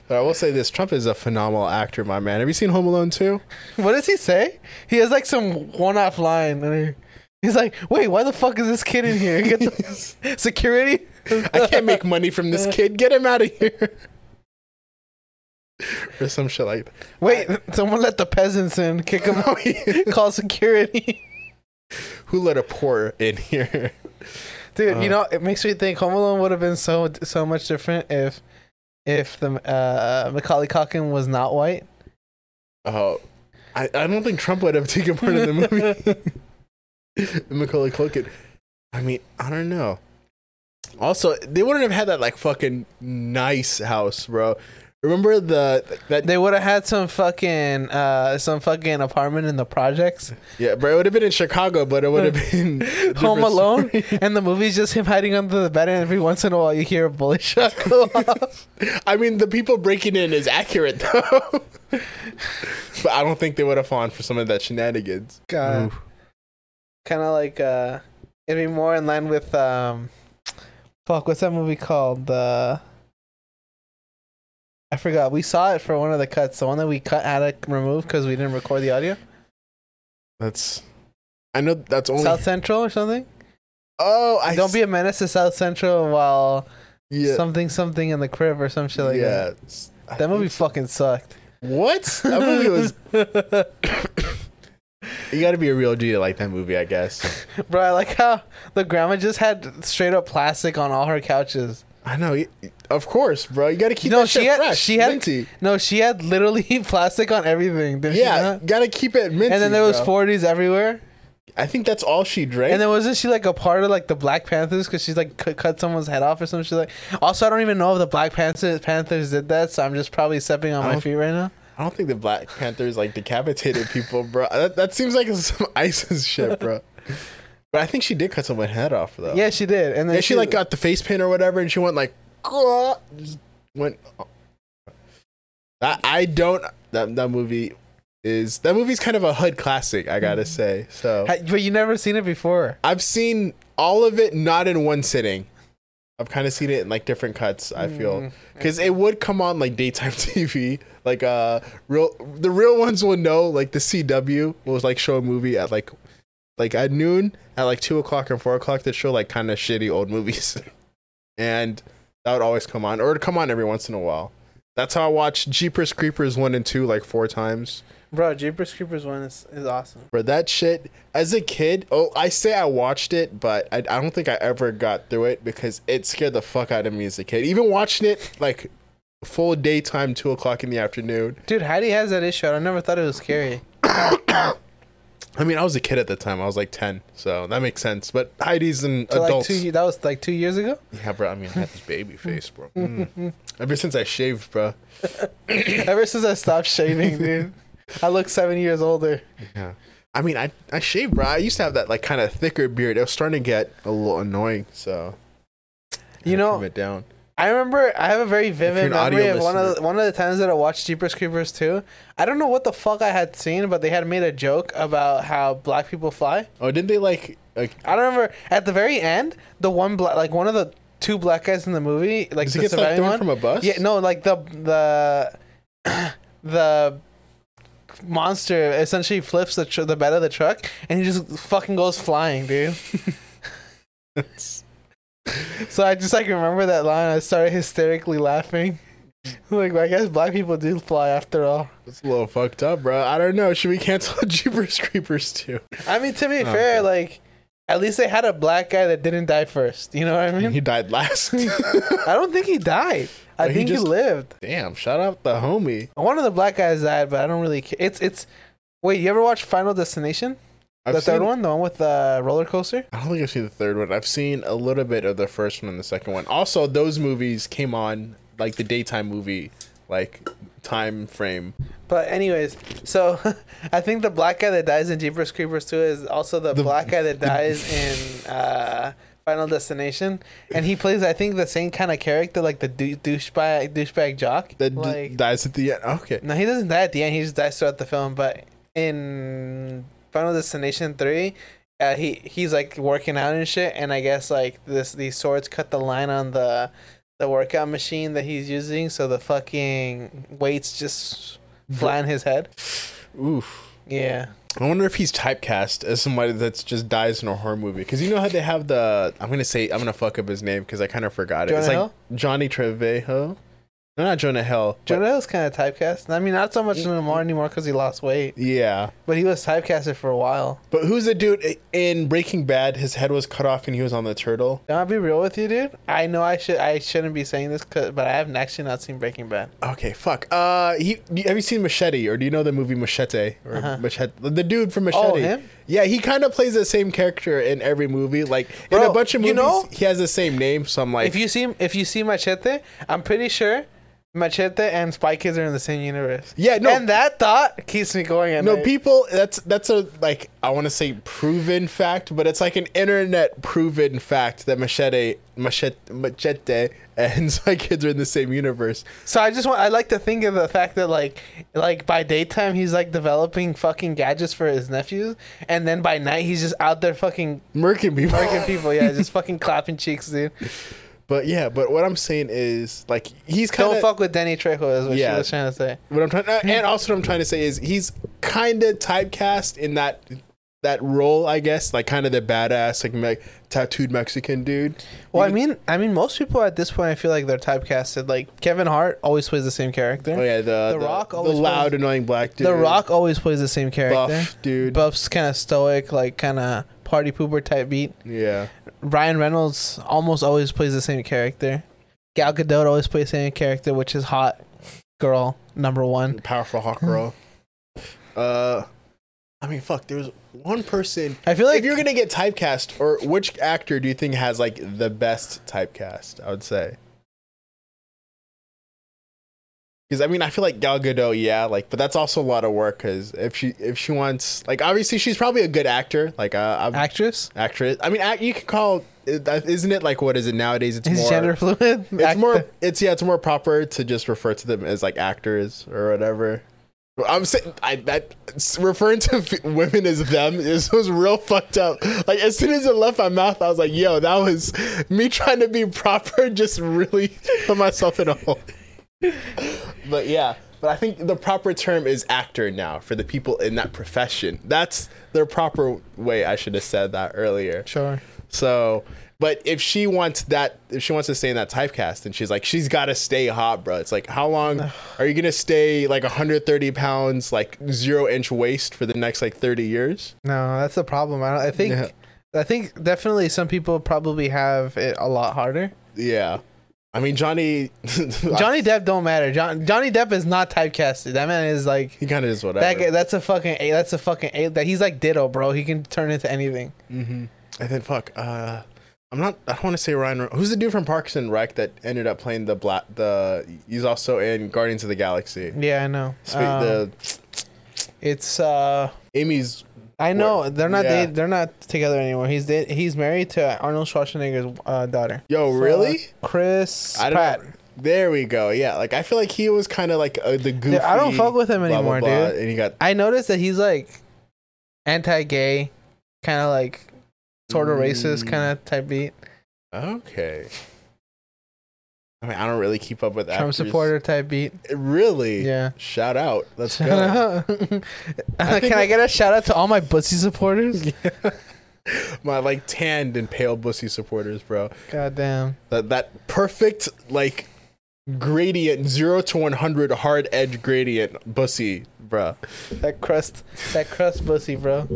But I will say this: Trump is a phenomenal actor, my man. Have you seen Home Alone 2? what does he say? He has like some one-off line, and he, he's like, "Wait, why the fuck is this kid in here? Get the security." I can't make money from this kid. Get him out of here. or some shit like that. Wait, someone let the peasants in. Kick him out. Call security. Who let a poor in here? Dude, you Uh. know, it makes me think Home Alone would have been so so much different if if the uh, Macaulay Culkin was not white. Oh, I, I don't think Trump would have taken part in the movie. Macaulay Culkin. I mean, I don't know. Also, they wouldn't have had that like fucking nice house, bro. Remember the that They would have had some fucking uh some fucking apartment in the projects. yeah, bro. It would have been in Chicago, but it would have been a Home different Alone, and the movie's just him hiding under the bed, and every once in a while you hear a bullet shot go off. I mean, the people breaking in is accurate though, but I don't think they would have fallen for some of that shenanigans. God, kind of like uh, it'd be more in line with um, fuck, what's that movie called? The I forgot. We saw it for one of the cuts. The one that we cut had to remove because we didn't record the audio. That's. I know that's only. South Central or something. oh, I Don't be a menace to South Central while yeah. something something in the crib or some shit like yeah. that. I That movie fucking sucked. What? That movie was. you got to be a real G to like that movie, I guess. Bro, I like how the grandma just had straight up plastic on all her couches. I know. Of course, bro. You got to keep No, that shit she had- fresh. she had- minty. No, she had literally plastic on everything. Didn't Yeah, got to keep it minty. And then there was. 40s everywhere. I think that's all she drank. And then wasn't she like a part of like the Black Panthers because she's like cut, cut someone's head off or something? shit like. Also, I don't even know if the Black Panthers Panthers did that, so I'm just probably stepping on my feet right now. I don't think the Black Panthers like decapitated people, bro. That, that seems like some ISIS shit, bro. But I think she did cut someone's head off though. Yeah, she did. And then yeah. She like got the face paint or whatever, and she went like, "Gah," just went. Uh, I, I don't. That that movie is that movie's kind of a hood classic, I gotta mm-hmm. say. So But you never seen it before. I've seen all of it not in one sitting. I've kind of seen it in like different cuts. I feel Mm, because it would come on like daytime TV. Like uh, real the real ones will know. Like the CW was like show a movie at like like at noon at like two o'clock and four o'clock. They show like kind of shitty old movies, and that would always come on or it'd come on every once in a while. That's how I watched Jeepers Creepers one and two like four times. Bro, Jeepers Creepers one is, is awesome. For that shit, as a kid, oh, I say I watched it, but I, I don't think I ever got through it because it scared the fuck out of me as a kid. Even watching it like full daytime, two o'clock in the afternoon. Dude, Heidi has that issue. I never thought it was scary. I mean, I was a kid at the time. I was like ten, so that makes sense. But Heidi's an So like adult. two, that was like two years ago. yeah, bro. I mean, I had this baby face, bro. Mm. Ever since I shaved, bro. Ever since I stopped shaving, dude, I look seven years older. Yeah. I mean, I I shaved, bro. I used to have that like kind of thicker beard. It was starting to get a little annoying, so You know, it down. I remember I have a very vivid memory of one of the, one of the times that I watched Jeepers Creepers 2. I don't know what the fuck I had seen, but they had made a joke about how black people fly. Oh, didn't they like like I don't remember at the very end, the one black like one of the two black guys in the movie, like Does the he get like thrown one. from a bus? Yeah, no, like the the the monster essentially flips the tr- the bed of the truck and he just fucking goes flying, dude. So I just like remember that line. I started hysterically laughing. Like I guess black people do fly after all. It's a little fucked up, bro. I don't know. Should we cancel Jeepers Creepers too? I mean, to be Oh, fair, okay. like at least they had a black guy that didn't die first. You know what I mean? He died last. I don't think he died. I Oh, he think he lived. Damn! Shout out the homie. One of the black guys died, but I don't really. Care. It's it's. Wait, you ever watch Final Destination? I've the third seen- one, the one with the roller coaster. I don't think I've seen the third one. I've seen a little bit of the first one and the second one. Also, those movies came on like the daytime movie, like time frame. But anyways, so I think the black guy that dies in Jeepers Creepers 2 is also the, The- black guy that dies in uh, Final Destination, and he plays I think the same kind of character like the dou- douchebag douchebag jock. That d- like dies at the end. Okay. no, he doesn't die at the end. He just dies throughout the film. But in Final Destination 3. Uh, he he's like working out and shit, and I guess like this these swords cut the line on the the workout machine that he's using, so the fucking weights just fly on his head. Oof. Yeah. I wonder if he's typecast as somebody that's just dies in a horror movie. Because you know how they have the. I'm gonna say I'm gonna fuck up his name because I kind of forgot it. Jonah it's like Hill? Johnny Trevejo. No, not Jonah Hill. Jonah Hill's kind of typecast. I mean, not so much anymore anymore because he lost weight, Yeah. but he was typecasted for a while. But who's the dude in Breaking Bad? His head was cut off and he was on the turtle. Can I be real with you, dude? I know I should I shouldn't be saying this, but I haven't actually not seen Breaking Bad. Okay, fuck. Uh, he have you seen Machete or do you know the movie Machete or Uh-huh. Machete? The dude from Machete. Oh, him? Yeah, he kind of plays the same character in every movie. Like in a bunch of movies, you know- he has the same name. So I'm like, if you see if you see Machete, I'm pretty sure Machete and Spy Kids are in the same universe. yeah, no, and that thought keeps me going. At no night. people. That's that's a like I want to say proven fact, but it's like an internet proven fact that Machete, Machete, Machete, and Spy Kids are in the same universe. So I just want I like to think of the fact that like like by daytime he's like developing fucking gadgets for his nephews, and then by night he's just out there fucking Murking people. murking people. Yeah, just fucking clapping cheeks, dude. But yeah, but what I'm saying is like he's kind Don't of fuck with Danny Trejo is what Yeah. she was trying to say. what I'm trying, and also what I'm trying to say is he's kind of typecast in that that role, I guess, like kind of the badass, like me- tattooed Mexican dude. Well, I mean, I mean, most people at this point, I feel like they're typecasted. Like Kevin Hart always plays the same character. oh yeah, the The the, Rock the always loud, plays- annoying black dude. The Rock always plays the same character. buff dude. Buff's kind of stoic, like kind of party pooper type beat. Yeah, Ryan Reynolds almost always plays the same character. Gal Gadot always plays the same character, which is hot girl number one. powerful hot girl. uh, I mean, fuck. There's one person. I feel like if you're gonna get typecast, or which actor do you think has like the best typecast? I would say. Because I mean, I feel like Gal Gadot, yeah, like, but that's also a lot of work. Because if she if she wants, like, obviously she's probably a good actor, like, uh, actress actress. I mean, act, you can call, isn't it like what is it nowadays? It's is more gender fluid. It's more. It's yeah. It's more proper to just refer to them as like actors or whatever. I'm saying I that referring to f- women as them is was real fucked up. Like as soon as it left my mouth, I was like, "Yo, that was me trying to be proper." Just really put myself in a hole. But yeah, but I think the proper term is actor now for the people in that profession. That's their proper way. I should have said that earlier. Sure. So, but if she wants that, if she wants to stay in that typecast, and she's like, she's got to stay hot, bro. It's like, how long are you gonna stay like 130 pounds, like zero inch waist for the next like 30 years? No, that's the problem. I, don't, I think Yeah. I think definitely some people probably have it a lot harder. Yeah, I mean Johnny, Johnny Depp don't matter. John, Johnny Depp is not typecasted. That man is like he kind of is whatever. that. That's a fucking. A- That's a fucking. A- that he's like Ditto, bro. He can turn into anything. hmm And then fuck, uh, I'm not. I don't want to say Ryan. Who's the dude from Parks and Rec that ended up playing the black? The he's also in Guardians of the Galaxy. Yeah, I know. Spe- Um, the it's. uh Amy's I know they're not. Yeah. They, they're not together anymore. He's da- he's married to Arnold Schwarzenegger's uh, daughter. yo, So, really? Chris I Pratt. know. There we go. Yeah, like I feel like he was kind of like uh, the goofy. I don't fuck with him blah, blah, anymore, blah, dude. And he got I noticed that he's like anti-gay, kind of like sort of racist Mm. kind of type beat. okay. I mean, I don't really keep up with Trump actors. supporter type beat. Really? Yeah. Shout out. Let's Shout go. out. I Can I get a shout out to all my bussy supporters? My like tanned and pale bussy supporters, bro. God damn. That that perfect like gradient zero to one hundred hard edge gradient bussy, bro. That crust, that crust bussy, bro.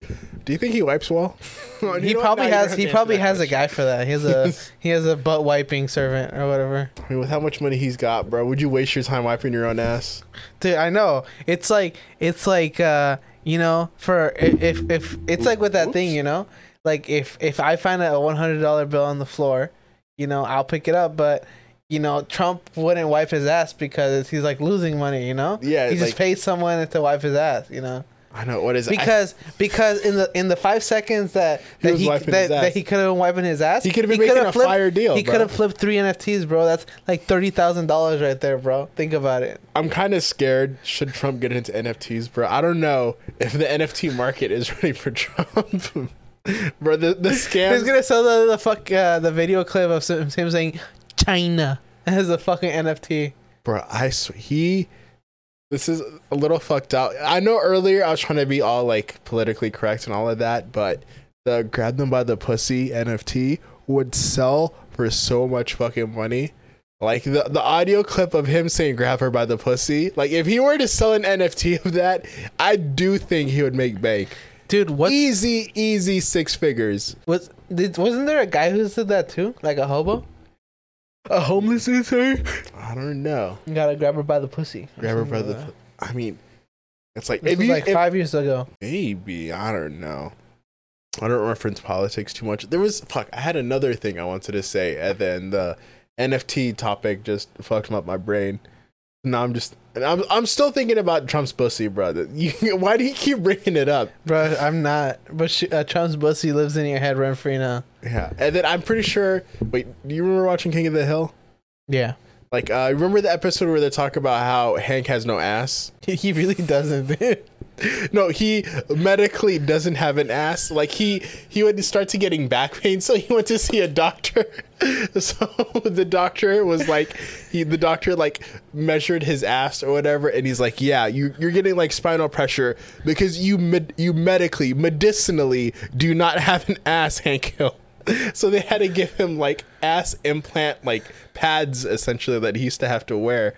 Do you think he wipes well? He know what? probably Nah, you don't has. He probably answer that has a guy for that. He has a he has a butt wiping servant or whatever. I mean, with how much money he's got, bro, would you waste your time wiping your own ass? Dude, I know. It's like it's like uh, you know, for if if it's like with that thing, you know, like if if I find a one hundred dollar bill on the floor, you know, I'll pick it up. But you know, Trump wouldn't wipe his ass because he's like losing money. You know, Yeah, he just like- pays someone to wipe his ass. You know, I know what is it? Because because in the in the five seconds that He that was he, wiping that, his ass. that he could have been wiping his ass, He could have been making a fire deal, He bro. could have flipped three NFTs, bro. That's like thirty thousand dollars right there, bro. Think about it. I'm kind of scared. Should Trump get into NFTs, bro? I don't know if the NFT market is ready for Trump, bro. The the scam. He's scam. gonna sell the, the fuck uh, the video clip of him him saying China as a fucking NFT. bro i sw- he this is a little fucked up. i know earlier i was trying to be all like politically correct and all of that but the grab them by the pussy nft would sell for so much fucking money like the, the audio clip of him saying grab her by the pussy like if he were to sell an nft of that i do think he would make bank Dude, what easy easy six figures was did, wasn't there a guy who said that too? Like a hobo? A homeless dude, i don't know You gotta grab her by the pussy. grab her by the pu- i mean it's like that. This if was you like if- five years ago. Maybe I don't know. I don't reference politics too much. There was fuck. I had another thing I wanted to say, and then the NFT topic just fucked up my brain. Now I'm just, I'm, I'm still thinking about Trump's pussy, brother. You, why do you keep bringing it up? Bro, I'm not. But she, uh, Trump's pussy lives in your head rent free now. Yeah, and then I'm pretty sure. Wait, do you remember watching King of the Hill? Yeah. Like, uh, remember the episode where they talk about how Hank has no ass? He really doesn't, dude. No, he medically doesn't have an ass. Like he he would start to getting back pain, so he went to see a doctor. So the doctor was like, he the doctor like measured his ass or whatever, and he's like, yeah, you you're getting like spinal pressure because you med- you medically medicinally do not have an ass, Hank Hill. So they had to give him like ass implant like pads essentially that he used to have to wear.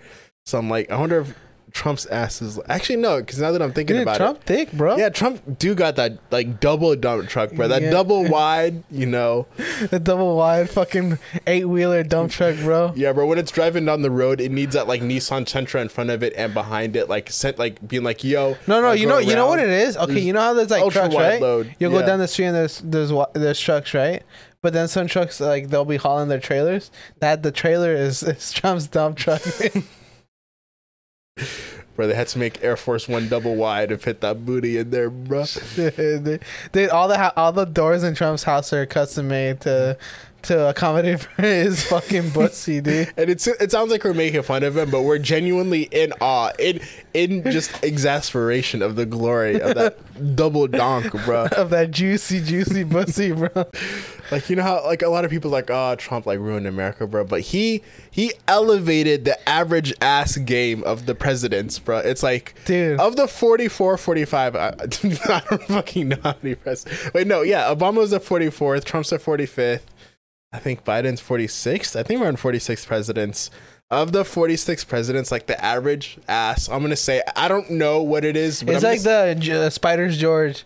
So I'm like, I wonder if Trump's ass is actually no, because now that I'm thinking Dude, about Trump it, Trump thick, bro. yeah, Trump do got that like double dump truck, bro. That Yeah. double wide, you know. The double wide fucking eight wheeler dump truck, bro. Yeah, bro. When it's driving down the road, it needs that like Nissan Sentra in front of it and behind it, like sent like being like, "Yo." No, no, I'll you know, you know what it is. Okay, you know how there's like trucks, right? load, You'll go down the street and there's there's there's trucks, right? But then some trucks like they'll be hauling their trailers. That the trailer is, is Trump's dump truck. Bro, they had to make Air Force One double wide to fit that booty in there, bro. dude, all the all the doors in Trump's house are custom made to to accommodate for his fucking pussy, dude. And it's it sounds like we're making fun of him, but we're genuinely in awe, in in just exasperation of the glory of that double donk, bro. Of that juicy, juicy pussy, bro. Like you know how like a lot of people like oh Trump like ruined America, bro. But he he elevated the average ass game of the presidents, bro. It's like Dude. of the 44, 45. I, I don't fucking know how many presidents. Wait, no, yeah, Obama's the forty fourth, Trump's the forty fifth. I think Biden's 46th. I think we're on 46 presidents. Of the 46 presidents, like the average ass, I'm gonna say I don't know what it is. But It's I'm like gonna the J- Spiders George.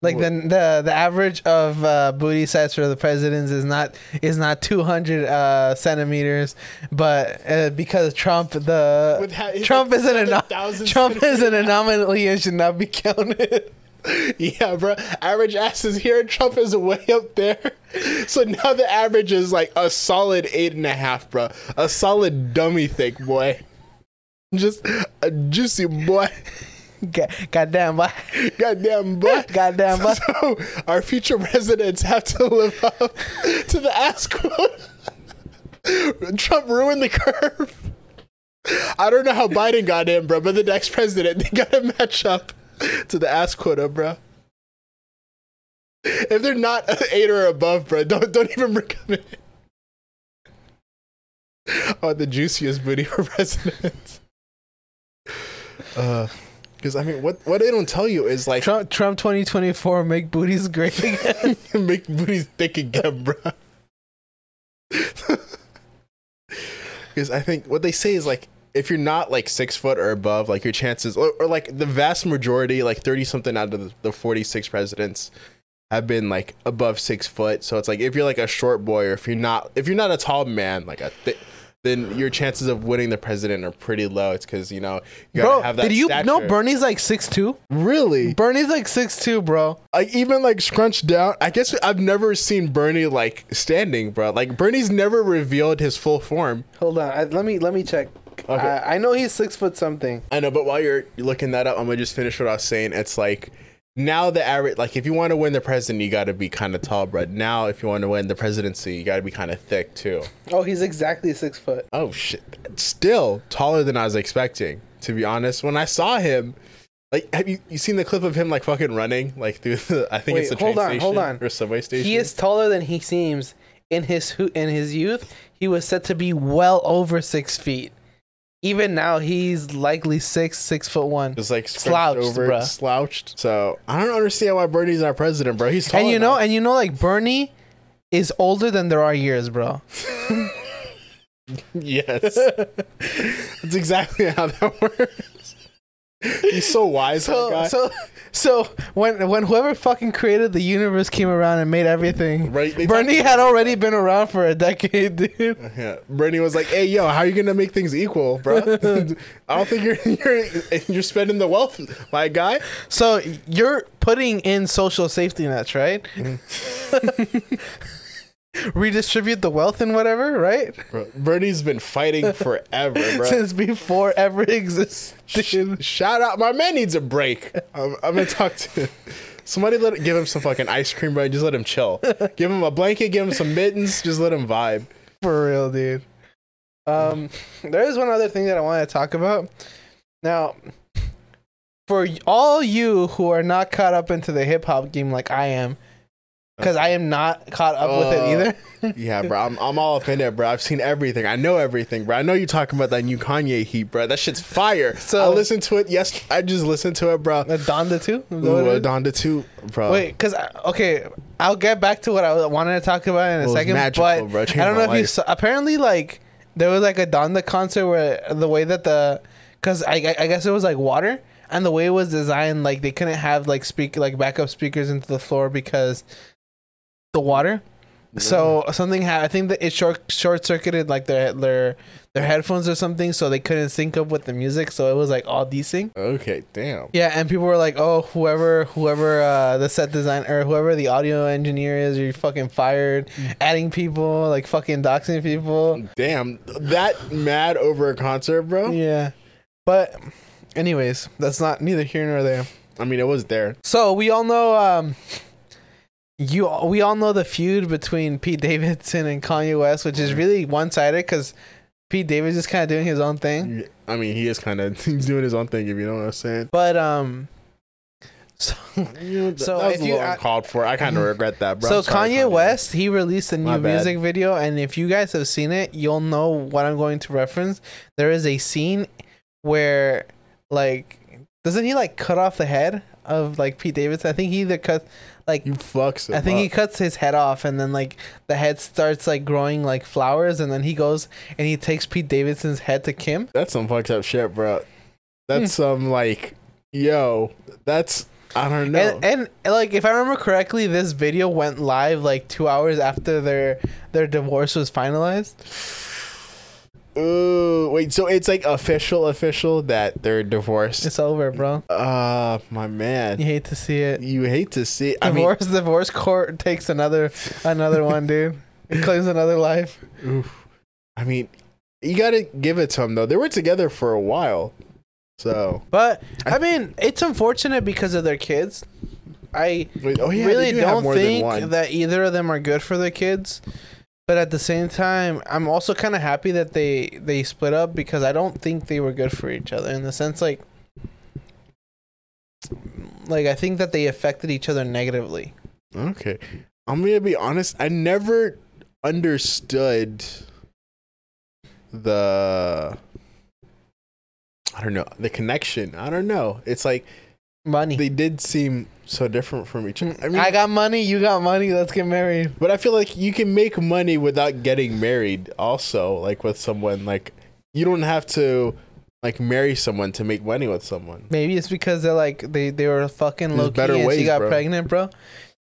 Like the the the average of uh, booty size for the presidents is not is not 200 uh, centimeters, but uh, because Trump the ha- Trump is an ano- 7,000 Trump is an anomaly and should not be counted. Yeah, bro. Average ass is here. Trump is way up there. So now the average is like a solid eight and a half, bro. A solid dummy thick boy. Just a juicy boy. God, goddamn, boy. Goddamn boy. Goddamn, boy. So our future presidents have to live up to the ass quote. Trump ruined the curve. I don't know how Biden got in, bro, but the next president, they gotta match up to the ass quota, bro. If they're not eight or above, bro, don't don't even them. Oh, the juiciest booty for president. Uh, because I mean, what what they don't tell you is like Trump Trump 2024 make booties great again. make booties thick again, bro. Because I think what they say is like if you're not like six foot or above, like your chances, or, or like the vast majority, like thirty something out of the, the forty six presidents have been like above six foot. So it's like if you're like a short boy, or if you're not, if you're not a tall man, like a thi- then your chances of winning the president are pretty low. It's because you know you gotta bro, have that. did you know. Bernie's like six two? Really? Bernie's like six two, bro. like even like scrunched down. I guess I've never seen Bernie like standing, bro. Like Bernie's never revealed his full form. Hold on, I, let me let me check. Okay. I, I know he's six foot something. I know, but while you're looking that up, I'm gonna just finish what I was saying. It's like now the average, like if you want to win the president, you got to be kind of tall, bro. Now if you want to win the presidency, you got to be kind of thick too. Oh, he's exactly six foot. Oh shit! Still taller than I was expecting. To be honest, when I saw him. Like, have you, you seen the clip of him like fucking running like through the? I think it's Wait, the train hold on, station hold on. or subway station. He is taller than he seems. In his in his youth, he was said to be well over six feet. Even now, he's likely six six foot one. just like Slouched, over, bruh. slouched. So I don't understand why Bernie's our president, bro. He's tall. And you know, and you know, like Bernie is older than there are years, bro. yes, that's exactly how that works. He's so wise, So, guy. so, so when when whoever fucking created the universe came around and made everything, Right, they Bernie had already been around for a decade, dude. yeah, Bernie was like, "Hey, yo, how are you gonna make things equal, bro? I don't think you're you're you're spending the wealth, my guy." So you're putting in social safety nets, right? Mm-hmm. Redistribute the wealth and whatever, right? Bro, Bernie's been fighting forever, bro. Since before ever existed. Shout out, my man needs a break. I'm, I'm gonna talk to somebody. Let give him some fucking ice cream, bro. Just let him chill. give him a blanket. Give him some mittens. Just let him vibe. For real, dude. Um, there is one other thing that I want to talk about. Now, for all you who are not caught up into the hip hop game like I am, because I am not caught up with it Uh, either. Yeah, bro. I'm, I'm all up in it, bro. I've seen everything. I know everything, bro. I know you're talking about that new Kanye heat, bro. That shit's fire. So- I listened to it. Yes, I just listened to it, bro. Uh, Donda 2. That Ooh. Donda 2, bro. Wait, because okay, I'll get back to what I wanted to talk about in a second. magical, but bro. I don't know if you saw. Apparently, like there was like a Donda concert where the way that the, because I, I I guess it was like water and the way it was designed, like they couldn't have like speak like backup speakers into the floor because the water. So something ha- I think that it short short circuited like their their their headphones or something, so they couldn't sync up with the music. So it was like all desync. Okay, damn. Yeah, and people were like, "Oh, whoever, whoever uh, the set design or whoever the audio engineer is, you're fucking fired." Adding people, like fucking doxing people. Damn. That mad over a concert, bro? Yeah, but anyways, that's not neither here nor there. I mean, it was there. So we all know um, you we all know the feud between Pete Davidson and Kanye West, which is really one sided because Pete Davidson is kind of doing his own thing. I mean, he is kind of he's doing his own thing. If you know what I'm saying. But um, so th- So that if you- uncalled for. I kind of regret that, bro. so sorry, Kanye West he released a My new bad. music video, and if you guys have seen it, you'll know what I'm going to reference. There is a scene where like doesn't he like cut off the head of like Pete Davidson? I think he either cut like You fucks. I think he cuts his head off, and then like the head starts like growing like flowers, and then he goes and he takes Pete Davidson's head to Kim. That's some fucked up shit, bro. That's hmm. some like, yo, that's I don't know. And, and like if I remember correctly, this video went live like two hours after their their divorce was finalized. Ooh, wait. So it's like official, official that they're divorced. It's over, bro. Uh, my man. You hate to see it. You hate to see. I mean, Divorce, divorce court takes another another one, dude. It claims another life. oof. I mean, you gotta give it to them though. They were together for a while, so. But I mean, it's unfortunate because of their kids. I Wait, oh yeah, really do don't think that either of them are good for their kids. But at the same time, I'm also kind of happy that they they split up because I don't think they were good for each other in the sense like like I think that they affected each other negatively. Okay. I'm gonna be honest, I never understood the I don't know, the connection. I don't know. It's like Money. they did seem so different from each other. I mean, I, got money, you got money, let's get married. but I feel like you can make money without getting married also, like with someone like you don't have to like marry someone to make money with someone. Maybe it's because they're like they they were fucking There's low key and she got bro. pregnant, bro.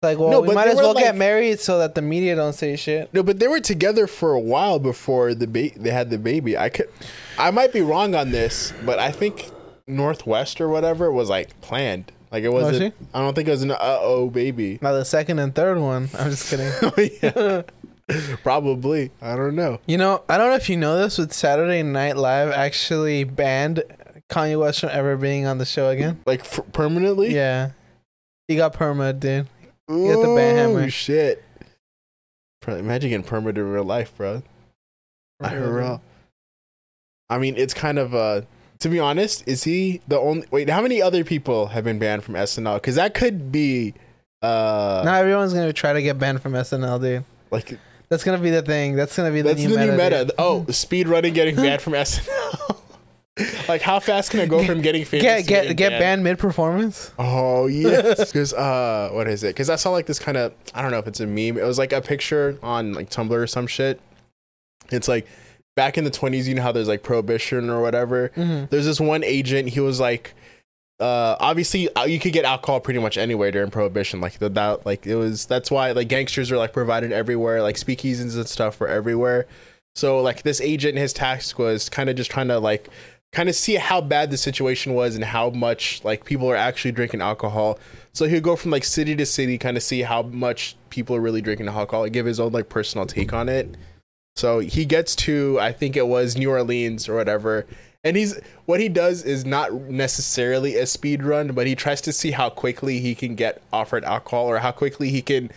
Like, well, No, we might as well get married so that the media don't say shit. No, but they were together for a while before the ba- they had the baby. I could, I might be wrong on this, but I think North West or whatever was like planned. Like it wasn't. she? I don't think it was an uh oh baby. Now the second and third one, I'm just kidding. yeah, probably. I don't know. You know, I don't know if you know this, but Saturday Night Live actually banned Kanye West from ever being on the show again. Like f- permanently. Yeah, he got perma, dude. Ooh, got the ban hammer. shit. Imagine getting permanent in real life, bro. I real. I mean, it's kind of uh to be honest, is he the only wait, how many other people have been banned from SNL? Cuz that could be uh Now everyone's gonna try to get banned from SNL, dude. like That's gonna be the thing. That's gonna be the that's new the meta. new meta. dude. Oh, speed running getting banned from SNL. like how fast can I go from getting famous Get to get get banned mid performance. Oh yes, because uh, what is it? Because I saw like this kind of I don't know if it's a meme. It was like a picture on like Tumblr or some shit. It's like back in the twenties, you know how there's like prohibition or whatever. Mm-hmm. There's this one agent. He was like, uh, obviously uh, you could get alcohol pretty much anywhere during prohibition. Like the, that, like it was. That's why like gangsters are like provided everywhere. Like speakeasies and stuff were everywhere. So like this agent, his task was kind of just trying to like kind of see how bad the situation was and how much like people are actually drinking alcohol. So he'd go from like city to city, kind of see how much people are really drinking alcohol, and give his own like personal take on it. So he gets to I think it was New Orleans or whatever. And he's what he does is not necessarily a speed run, but he tries to see how quickly he can get offered alcohol or how quickly he can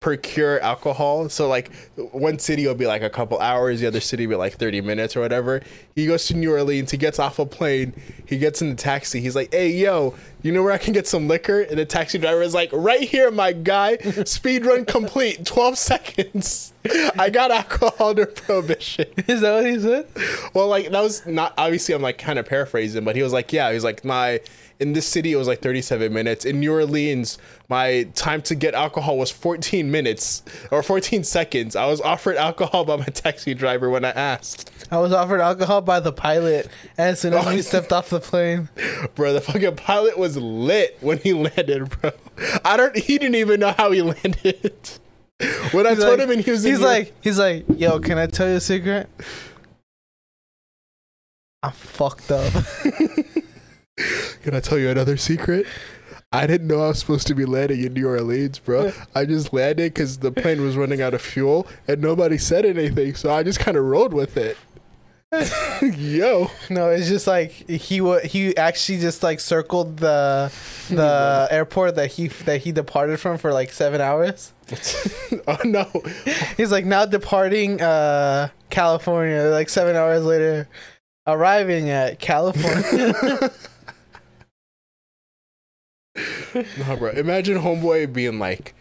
procure alcohol. So like one city will be like a couple hours, the other city will be like 30 minutes or whatever. He goes to New Orleans, he gets off a plane, he gets in the taxi, he's like, Hey yo, you know where I can get some liquor? And the taxi driver is like, Right here, my guy. Speed run complete, 12 seconds. I got alcohol under prohibition. Is that what he said? Well, like that was not obviously I'm like kind of paraphrasing, but he was like, yeah, he's like my in this city it was like 37 minutes. In New Orleans, my time to get alcohol was 14 minutes or 14 seconds. I was offered alcohol by my taxi driver when I asked. I was offered alcohol by the pilot as soon as we stepped off the plane. Bro, the fucking pilot was lit when he landed, bro. I don't he didn't even know how he landed. When I He's told like- him and he was in He's like, he's like, yo, can I tell you a secret? I'm fucked up. Can I tell you another secret? I didn't know I was supposed to be landing in New Orleans, bro. I just landed because the plane was running out of fuel and nobody said anything, so I just kind of rolled with it. Yo. No, it's just like he wa he actually just like circled the the airport that he that he departed from for like seven hours. oh no. He's like now departing uh California. Like seven hours later, arriving at California. Bro. Imagine homeboy being like,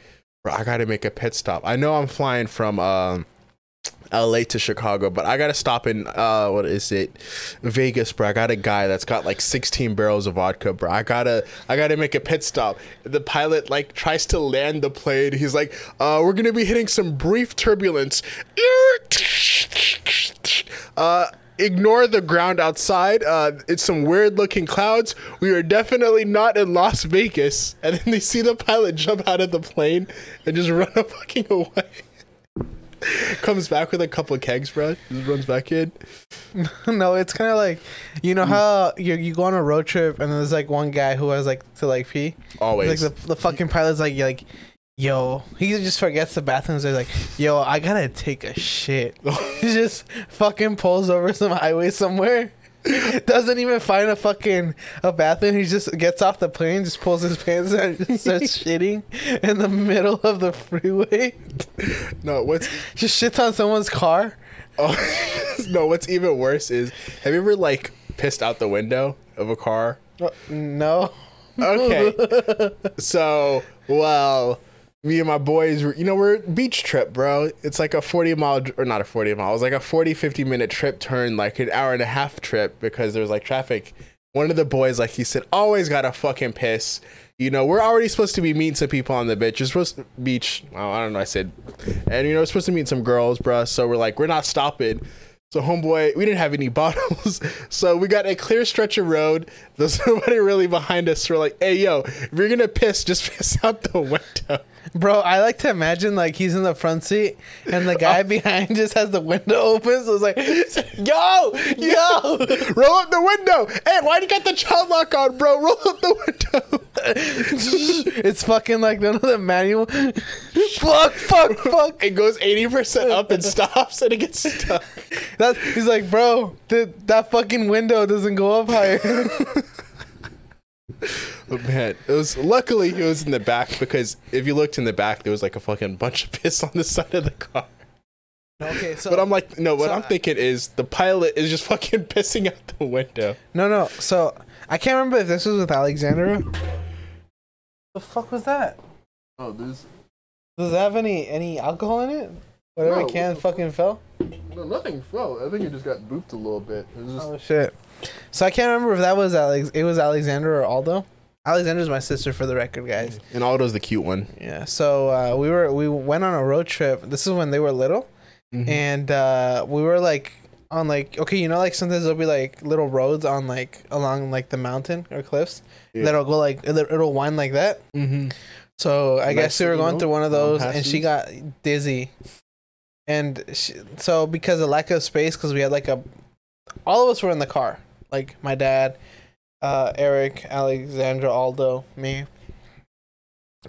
bro, I gotta make a pit stop. I know I'm flying from um LA to Chicago, but I gotta stop in uh what is it? Vegas, bro. I got a guy that's got like 16 barrels of vodka, bro. I gotta I gotta make a pit stop. The pilot like tries to land the plane. He's like, uh, we're gonna be hitting some brief turbulence. Uh ignore the ground outside. Uh, it's some weird looking clouds. We are definitely not in Las Vegas. And then they see the pilot jump out of the plane and just run a fucking away. Comes back with a couple of kegs, bro. Just runs back in. no, it's kind of like you know how you you go on a road trip and there's like one guy who has like to like pee. Always. Like the, the fucking pilot's like, like, yo, he just forgets the bathrooms. They're like, yo, I gotta take a shit. he just fucking pulls over some highway somewhere. Doesn't even find a fucking a bathroom. He just gets off the plane, just pulls his pants out, and just starts shitting in the middle of the freeway. no, what's Just shits on someone's car. oh, no, what's even worse is have you ever like pissed out the window of a car? Uh, No. Okay. so, well, me and my boys, were, you know, we're beach trip, bro. It's like a 40 mile, or not a 40 mile, it was like a 40, 50 minute trip turned like an hour and a half trip because there was like traffic. One of the boys, like he said, always got a fucking piss. You know, we're already supposed to be meeting some people on the beach. You're supposed to beach. I don't know. I said, and you know, we're supposed to meet some girls, bro. So we're like, we're not stopping. So homeboy, we didn't have any bottles, so we got a clear stretch of road. There's nobody really behind us. We're like, hey yo, if you're gonna piss, just piss out the window. Bro, I like to imagine like he's in the front seat and the guy behind just has the window open. So it's like, yo, yo. Roll up the window. Hey, why do you got the child lock on, bro? Roll up the window. it's fucking like none of the manual. fuck, fuck, fuck. It goes 80% up and stops and it gets stuck. That's, he's like, bro, th- that fucking window doesn't go up higher. But man, it was luckily he was in the back because if you looked in the back, there was like a fucking bunch of piss on the side of the car. okay, so But I'm like, no, what so I'm I- thinking is the pilot is just fucking pissing out the window. no, no. So I can't remember if this was with Alexandra. The fuck was that? Oh, there's Does it have any any alcohol in it? Whatever No, can what fucking fell. no nothing fell. I think it just got booped a little bit. It was just Oh shit! So I can't remember if that was Alex. It was Alexandra or Aldo. Alexandra's my sister, for the record, guys. and Aldo's the cute one. Yeah. So uh, we were we went on a road trip. This is when they were little, Mm-hmm. and uh, we were like on like okay, you know, like sometimes there'll be like little roads on like along like the mountain or cliffs Yeah. that'll go like it'll, it'll wind like that. Mm-hmm. So I guess we were going know, through one of those, and she got dizzy. And she, so because of lack of space, because we had like a, all of us were in the car, like my dad, uh, Eric, Alexandra, Aldo, me.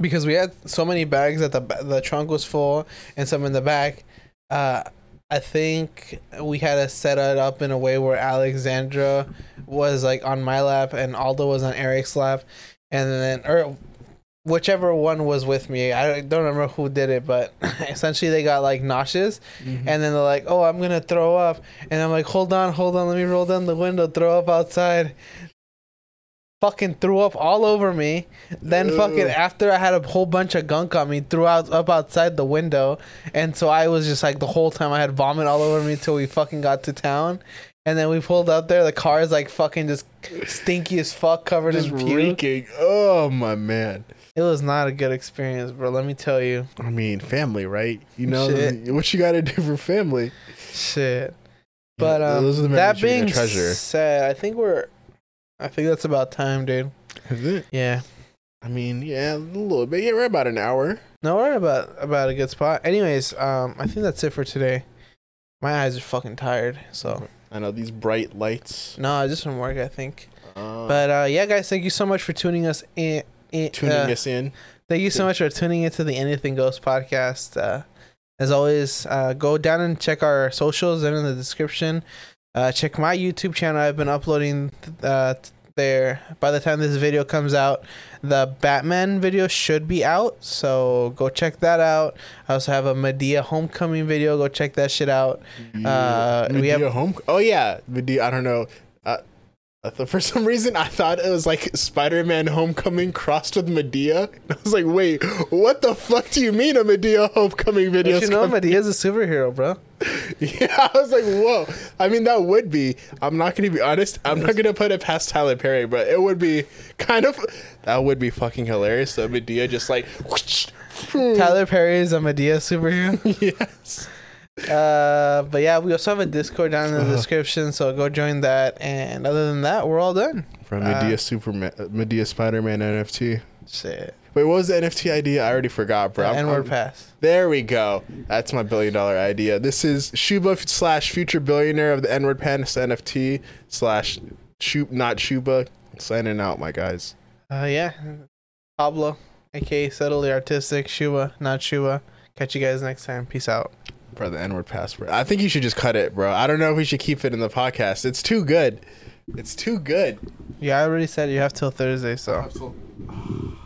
Because we had so many bags that the the trunk was full and some in the back. Uh, I think we had to set it up in a way where Alexandra was like on my lap and Aldo was on Eric's lap, and then or whichever one was with me. I don't remember who did it, but essentially they got like nauseous, Mm-hmm. and then they're like, "Oh, I'm gonna throw up," and I'm like, "Hold on, hold on, let me roll down the window, throw up outside." Fucking threw up all over me. Then fucking after I had a whole bunch of gunk on me, threw out up outside the window, and so I was just like the whole time I had vomit all over me till we fucking got to town. And then we pulled up there. The car is like fucking just stinky as fuck, covered just in puke. reeking. Oh my man. It was not a good experience, bro. Let me tell you. I mean, family, right? You know Shit. what you got to do for family. Shit. But um, that memories you're gonna being treasure. said, I think we're, I think that's about time, dude. Is it? Yeah. I mean, yeah, a little bit. Yeah, we're about an hour. No, we're about about a good spot. Anyways, um, I think that's it for today. My eyes are fucking tired, so I know these bright lights. no, just from work, I think. Uh, But uh, yeah, guys, thank you so much for tuning us in. in tuning uh, us in. Thank you so much for tuning into the Anything Goes podcast. Uh, as always, uh, go down and check our socials. They're in the description. Uh, check my YouTube channel. I've been uploading uh, there. By the time this video comes out, the Batman video should be out. So go check that out. I also have a Madea Homecoming video. Go check that shit out. Uh, we Madea have- home. Oh yeah, Madea. I don't know. For some reason, I thought it was like Spider-Man Homecoming crossed with Madea. I was like, wait, what the fuck do you mean a Madea Homecoming video? You know, Madea's a superhero, bro. Yeah, I was like, whoa. I mean, that would be. I'm not going to be honest. I'm not going to put it past Tyler Perry, but it would be kind of. That would be fucking hilarious. So Madea just like. Tyler Perry is a Madea superhero. yes. Uh, but yeah, we also have a Discord down in the Uh-huh. description, so go join that. And other than that, we're all done. From Uh, Madea Superman, Madea Spider-Man NFT. Shit. Wait, what was the NFT idea? I already forgot, bro. N word pass. There we go. That's my billion dollar idea. This is Shuba slash future billionaire of the N word Pass NFT slash Shub not Shuba. Signing out, my guys. Uh, yeah. Pablo, aka Subtly Artistic, Shuba, not Shuba. Catch you guys next time. Peace out. Bro, the N word password. I think you should just cut it, bro. I don't know if we should keep it in the podcast. It's too good. It's too good. Yeah, I already said you have till Thursday, so. Absolutely.